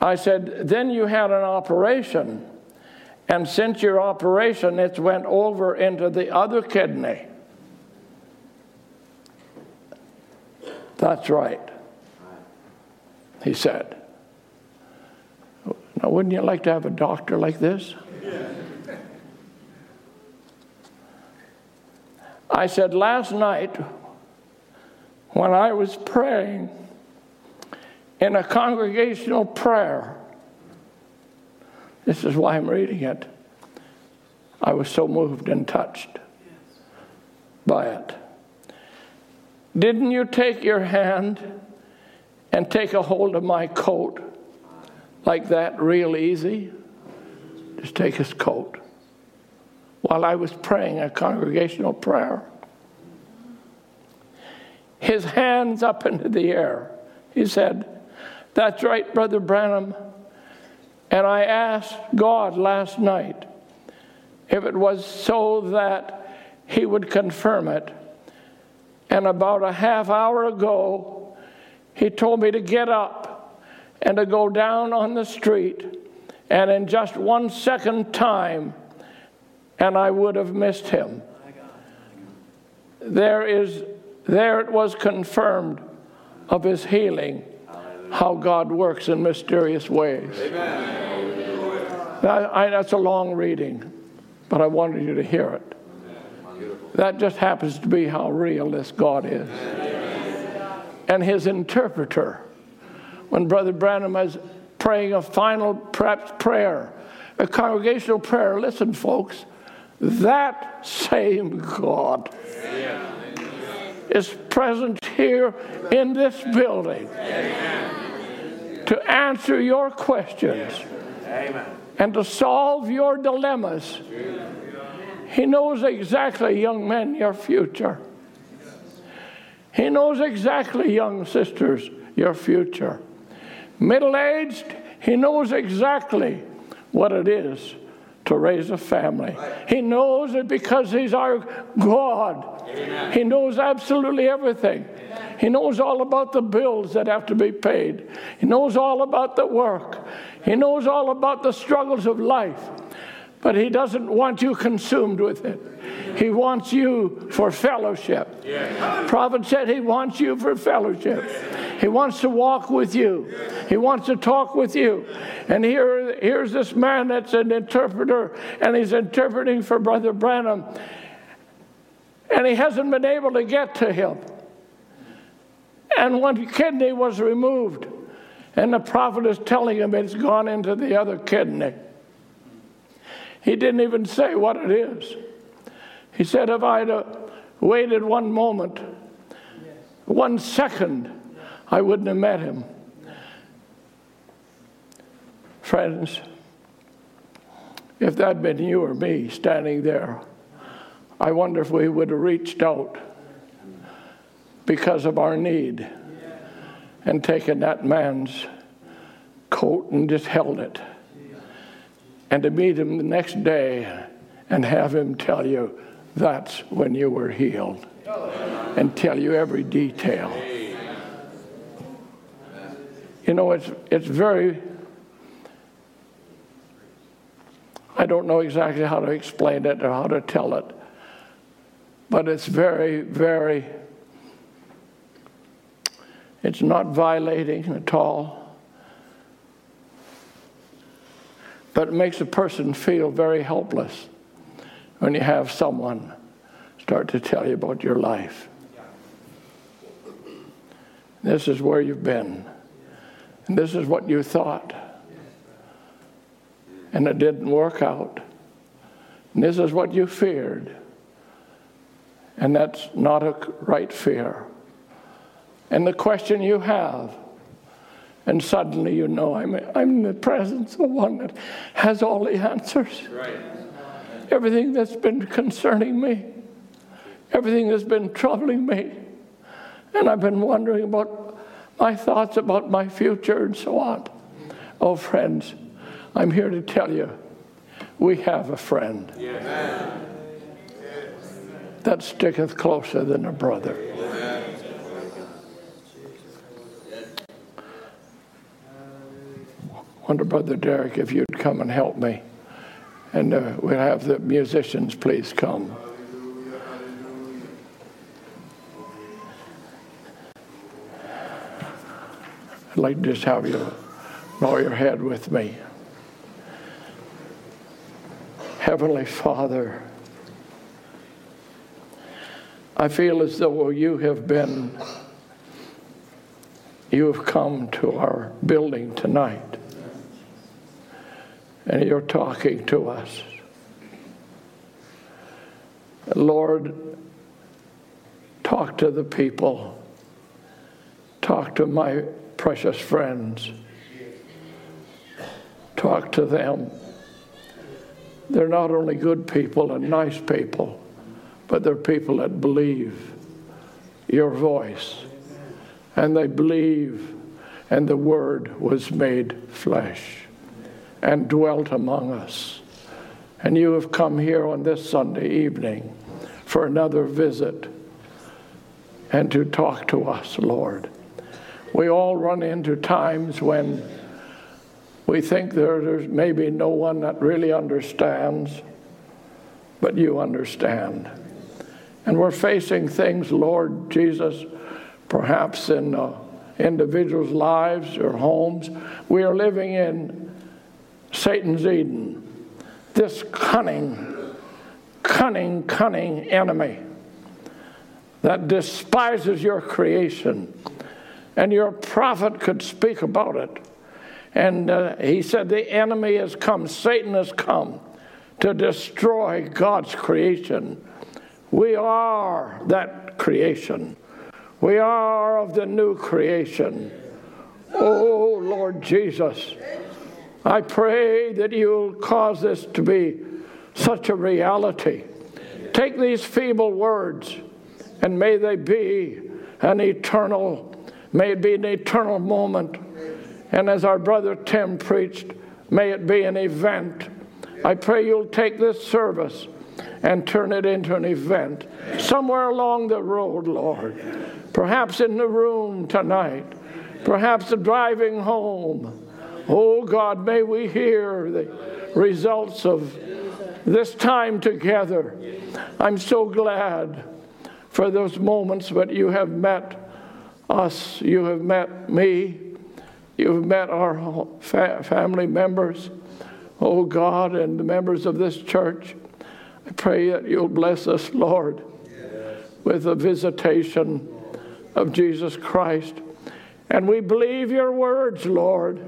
I said, Then you had an operation. And since your operation, it went over into the other kidney. That's right, he said. Now, wouldn't you like to have a doctor like this? I said, last night when I was praying in a congregational prayer, this is why I'm reading it. I was so moved and touched by it. Didn't you take your hand and take a hold of my coat like that, real easy? Just take his coat. While I was praying a congregational prayer, his hands up into the air. He said, That's right, Brother Branham. And I asked God last night if it was so that He would confirm it. And about a half hour ago, He told me to get up and to go down on the street. And in just one second time, and I would have missed him. There is, there it was confirmed of his healing how God works in mysterious ways. That, I, that's a long reading, but I wanted you to hear it. That just happens to be how real this God is. And his interpreter, when Brother Branham is praying a final perhaps prayer, a congregational prayer, listen, folks, that same God is present here in this building to answer your questions and to solve your dilemmas. He knows exactly, young men, your future. He knows exactly, young sisters, your future. Middle aged, he knows exactly what it is to raise a family. He knows it because He's our God. Amen. He knows absolutely everything. Amen. He knows all about the bills that have to be paid. He knows all about the work. He knows all about the struggles of life. But He doesn't want you consumed with it. He wants you for fellowship. Yeah. Prophet said He wants you for fellowship. He wants to walk with you. He wants to talk with you. And here, here's this man that's an interpreter, and he's interpreting for Brother Branham. And he hasn't been able to get to him. And one kidney was removed. And the prophet is telling him it's gone into the other kidney. He didn't even say what it is. He said, if I'd waited one moment, one second, I wouldn't have met him. Friends, if that'd been you or me standing there, I wonder if we would have reached out because of our need and taken that man's coat and just held it. And to meet him the next day and have him tell you that's when you were healed and tell you every detail. You know, it's, it's very, I don't know exactly how to explain it or how to tell it, but it's very, very, it's not violating at all, but it makes a person feel very helpless when you have someone start to tell you about your life. This is where you've been. And this is what you thought. And it didn't work out. And this is what you feared. And that's not a right fear. And the question you have, and suddenly you know I'm, I'm in the presence of one that has all the answers. Right. Everything that's been concerning me, everything that's been troubling me. And I've been wondering about my thoughts about my future and so on. Oh, friends, I'm here to tell you we have a friend yes. that sticketh closer than a brother. Wonder, Brother Derek, if you'd come and help me. And uh, we'll have the musicians please come. I'd like to just have you bow your head with me. Heavenly Father, I feel as though you have been, you have come to our building tonight and you're talking to us. Lord, talk to the people, talk to my precious friends, talk to them. They're not only good people and nice people, but they're people that believe your voice. And they believe, and the Word was made flesh and dwelt among us. And you have come here on this Sunday evening for another visit and to talk to us, Lord. We all run into times when we think there's maybe no one that really understands, but you understand. And we're facing things, Lord Jesus, perhaps in uh, individuals' lives or homes. We are living in Satan's Eden, this cunning, cunning, cunning enemy that despises your creation. And your prophet could speak about it. And uh, he said, The enemy has come, Satan has come to destroy God's creation. We are that creation. We are of the new creation. Oh, Lord Jesus. I pray that you'll cause this to be such a reality. Take these feeble words and may they be an eternal, may it be an eternal moment. And as our brother Tim preached, may it be an event. I pray you'll take this service and turn it into an event somewhere along the road, Lord. Perhaps in the room tonight, perhaps driving home Oh God, may we hear the results of this time together. I'm so glad for those moments that you have met us, you have met me, you have met our fa- family members, oh God, and the members of this church. I pray that you'll bless us, Lord, with a visitation of Jesus Christ. And we believe your words, Lord.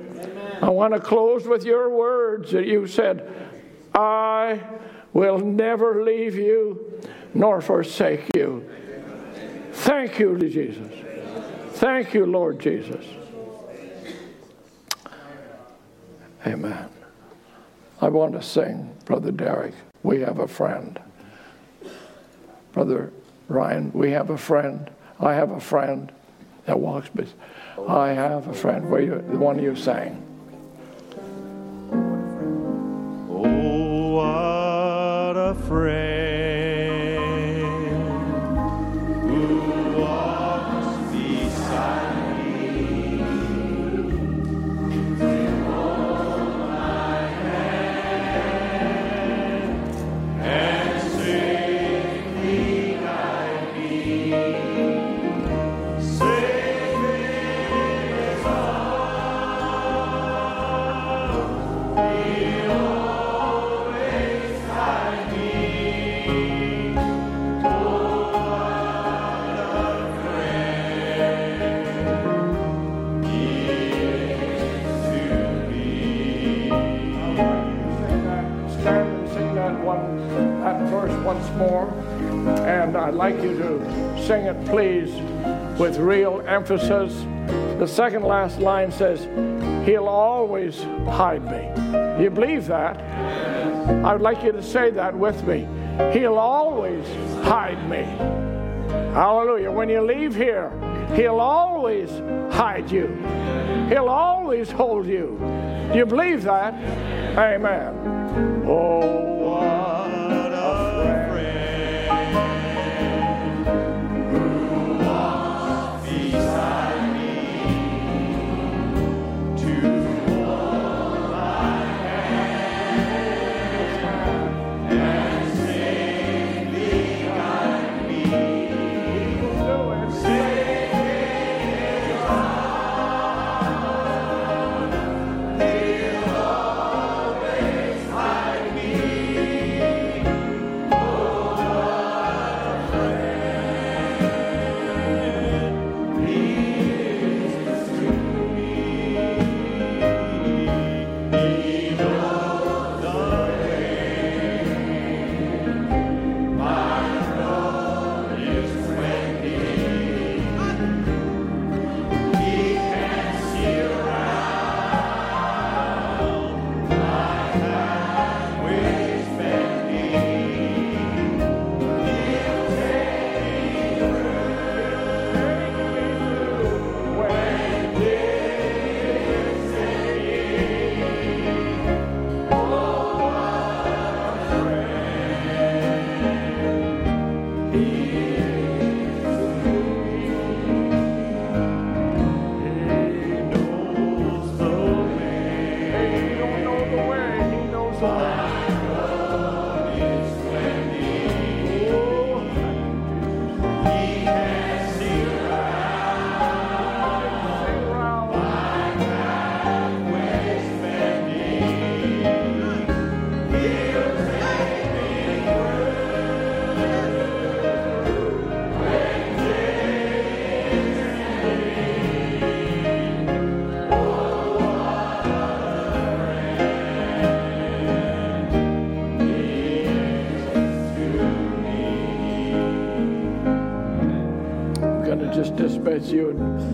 I want to close with your words that you said, I will never leave you nor forsake you. Thank you, Jesus. Thank you, Lord Jesus. Amen. I want to sing, Brother Derek, we have a friend. Brother Ryan, we have a friend. I have a friend that walks beside. I have a friend. Where you, the one you sang. What like you to sing it, please, with real emphasis. The second last line says, He'll always hide me. You believe that? I would like you to say that with me. He'll always hide me. Hallelujah. When you leave here, He'll always hide you. He'll always hold you. Do you believe that? Amen. Oh,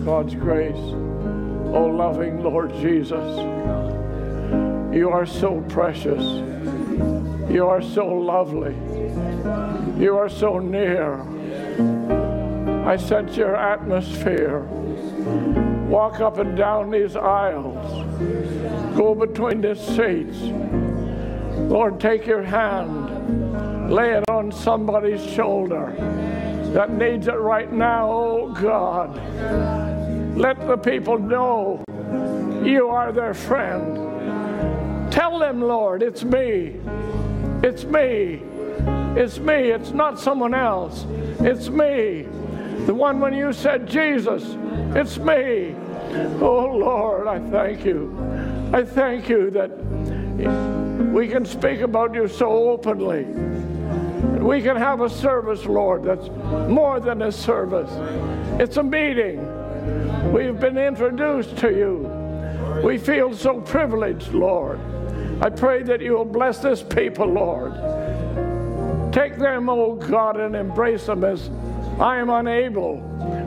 God's grace. Oh, loving Lord Jesus, you are so precious. You are so lovely. You are so near. I sense your atmosphere. Walk up and down these aisles. Go between the seats. Lord, take your hand. Lay it on somebody's shoulder that needs it right now, oh God. Let the people know you are their friend. Tell them, Lord, it's me. It's me. It's me. It's not someone else. It's me. The one when you said, Jesus, it's me. Oh Lord, I thank you. I thank you that we can speak about you so openly. We can have a service, Lord, that's more than a service. It's a meeting. We've been introduced to you. We feel so privileged, Lord. I pray that you will bless this people, Lord. Take them, oh God, and embrace them as I am unable.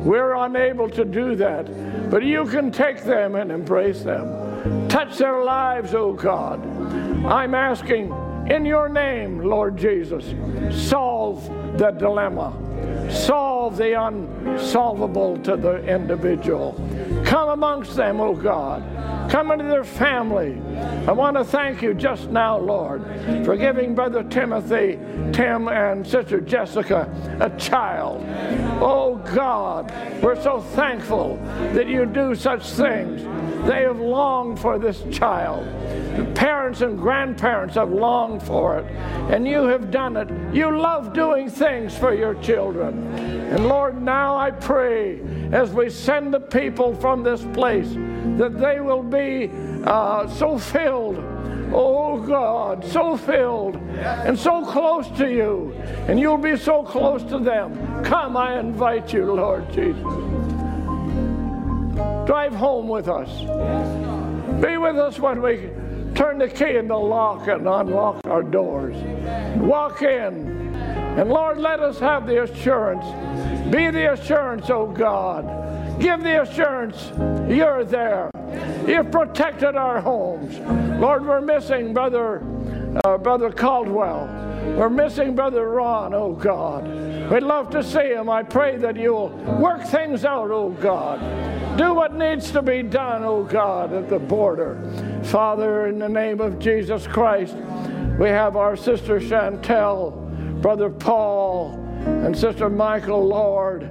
We're unable to do that. But you can take them and embrace them. Touch their lives, oh God. I'm asking in your name, Lord Jesus, solve the dilemma. Solve the unsolvable to the individual. Come amongst them, oh God. Come into their family. I want to thank you just now, Lord, for giving Brother Timothy, Tim, and Sister Jessica a child. Oh God, we're so thankful that you do such things. They have longed for this child. Parents and grandparents have longed for it, and you have done it. You love doing things for your children. And Lord, now I pray as we send the people from this place that they will be uh, so filled. Oh God, so filled and so close to you, and you'll be so close to them. Come, I invite you, Lord Jesus. Drive home with us. Be with us when we turn the key in the lock and unlock our doors. Walk in. And Lord, let us have the assurance. Be the assurance, oh God. Give the assurance you're there. You've protected our homes. Lord, we're missing Brother, uh, Brother Caldwell. We're missing Brother Ron, oh God. We'd love to see him. I pray that you'll work things out, oh God. Do what needs to be done, oh God, at the border. Father, in the name of Jesus Christ, we have our sister Chantel, Brother Paul, and Sister Michael, Lord,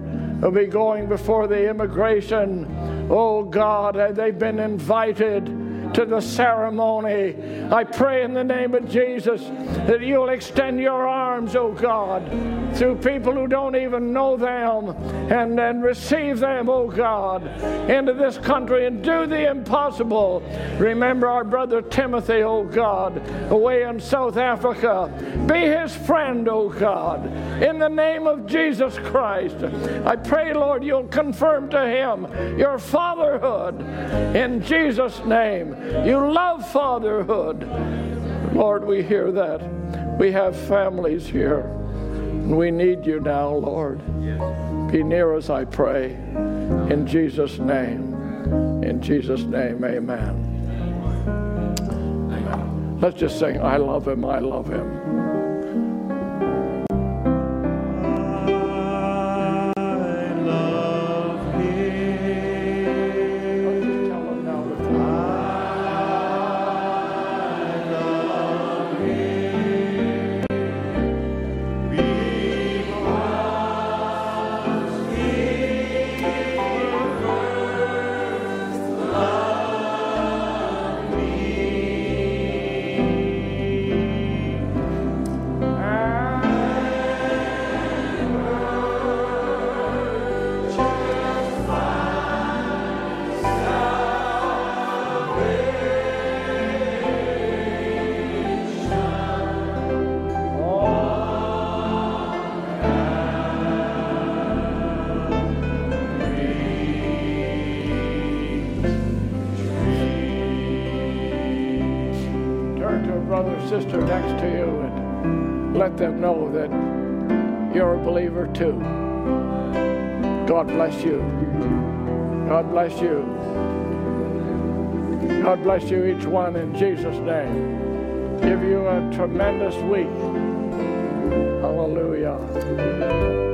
will be going before the immigration. Oh God, they've been invited to the ceremony. I pray in the name of Jesus that you'll extend your arms, oh God, through people who don't even know them and then receive them, oh God, into this country and do the impossible. Remember our brother Timothy, oh God, away in South Africa. Be his friend, oh God, in the name of Jesus Christ. I pray, Lord, you'll confirm to him your fatherhood in Jesus' name. You love fatherhood. Lord, we hear that. We have families here. And we need you now, Lord. Be near us, I pray. In Jesus' name. In Jesus' name, amen. Amen. Let's just sing, I love him, I love him. Bless you, each one, in Jesus' name. Give you a tremendous week. Hallelujah.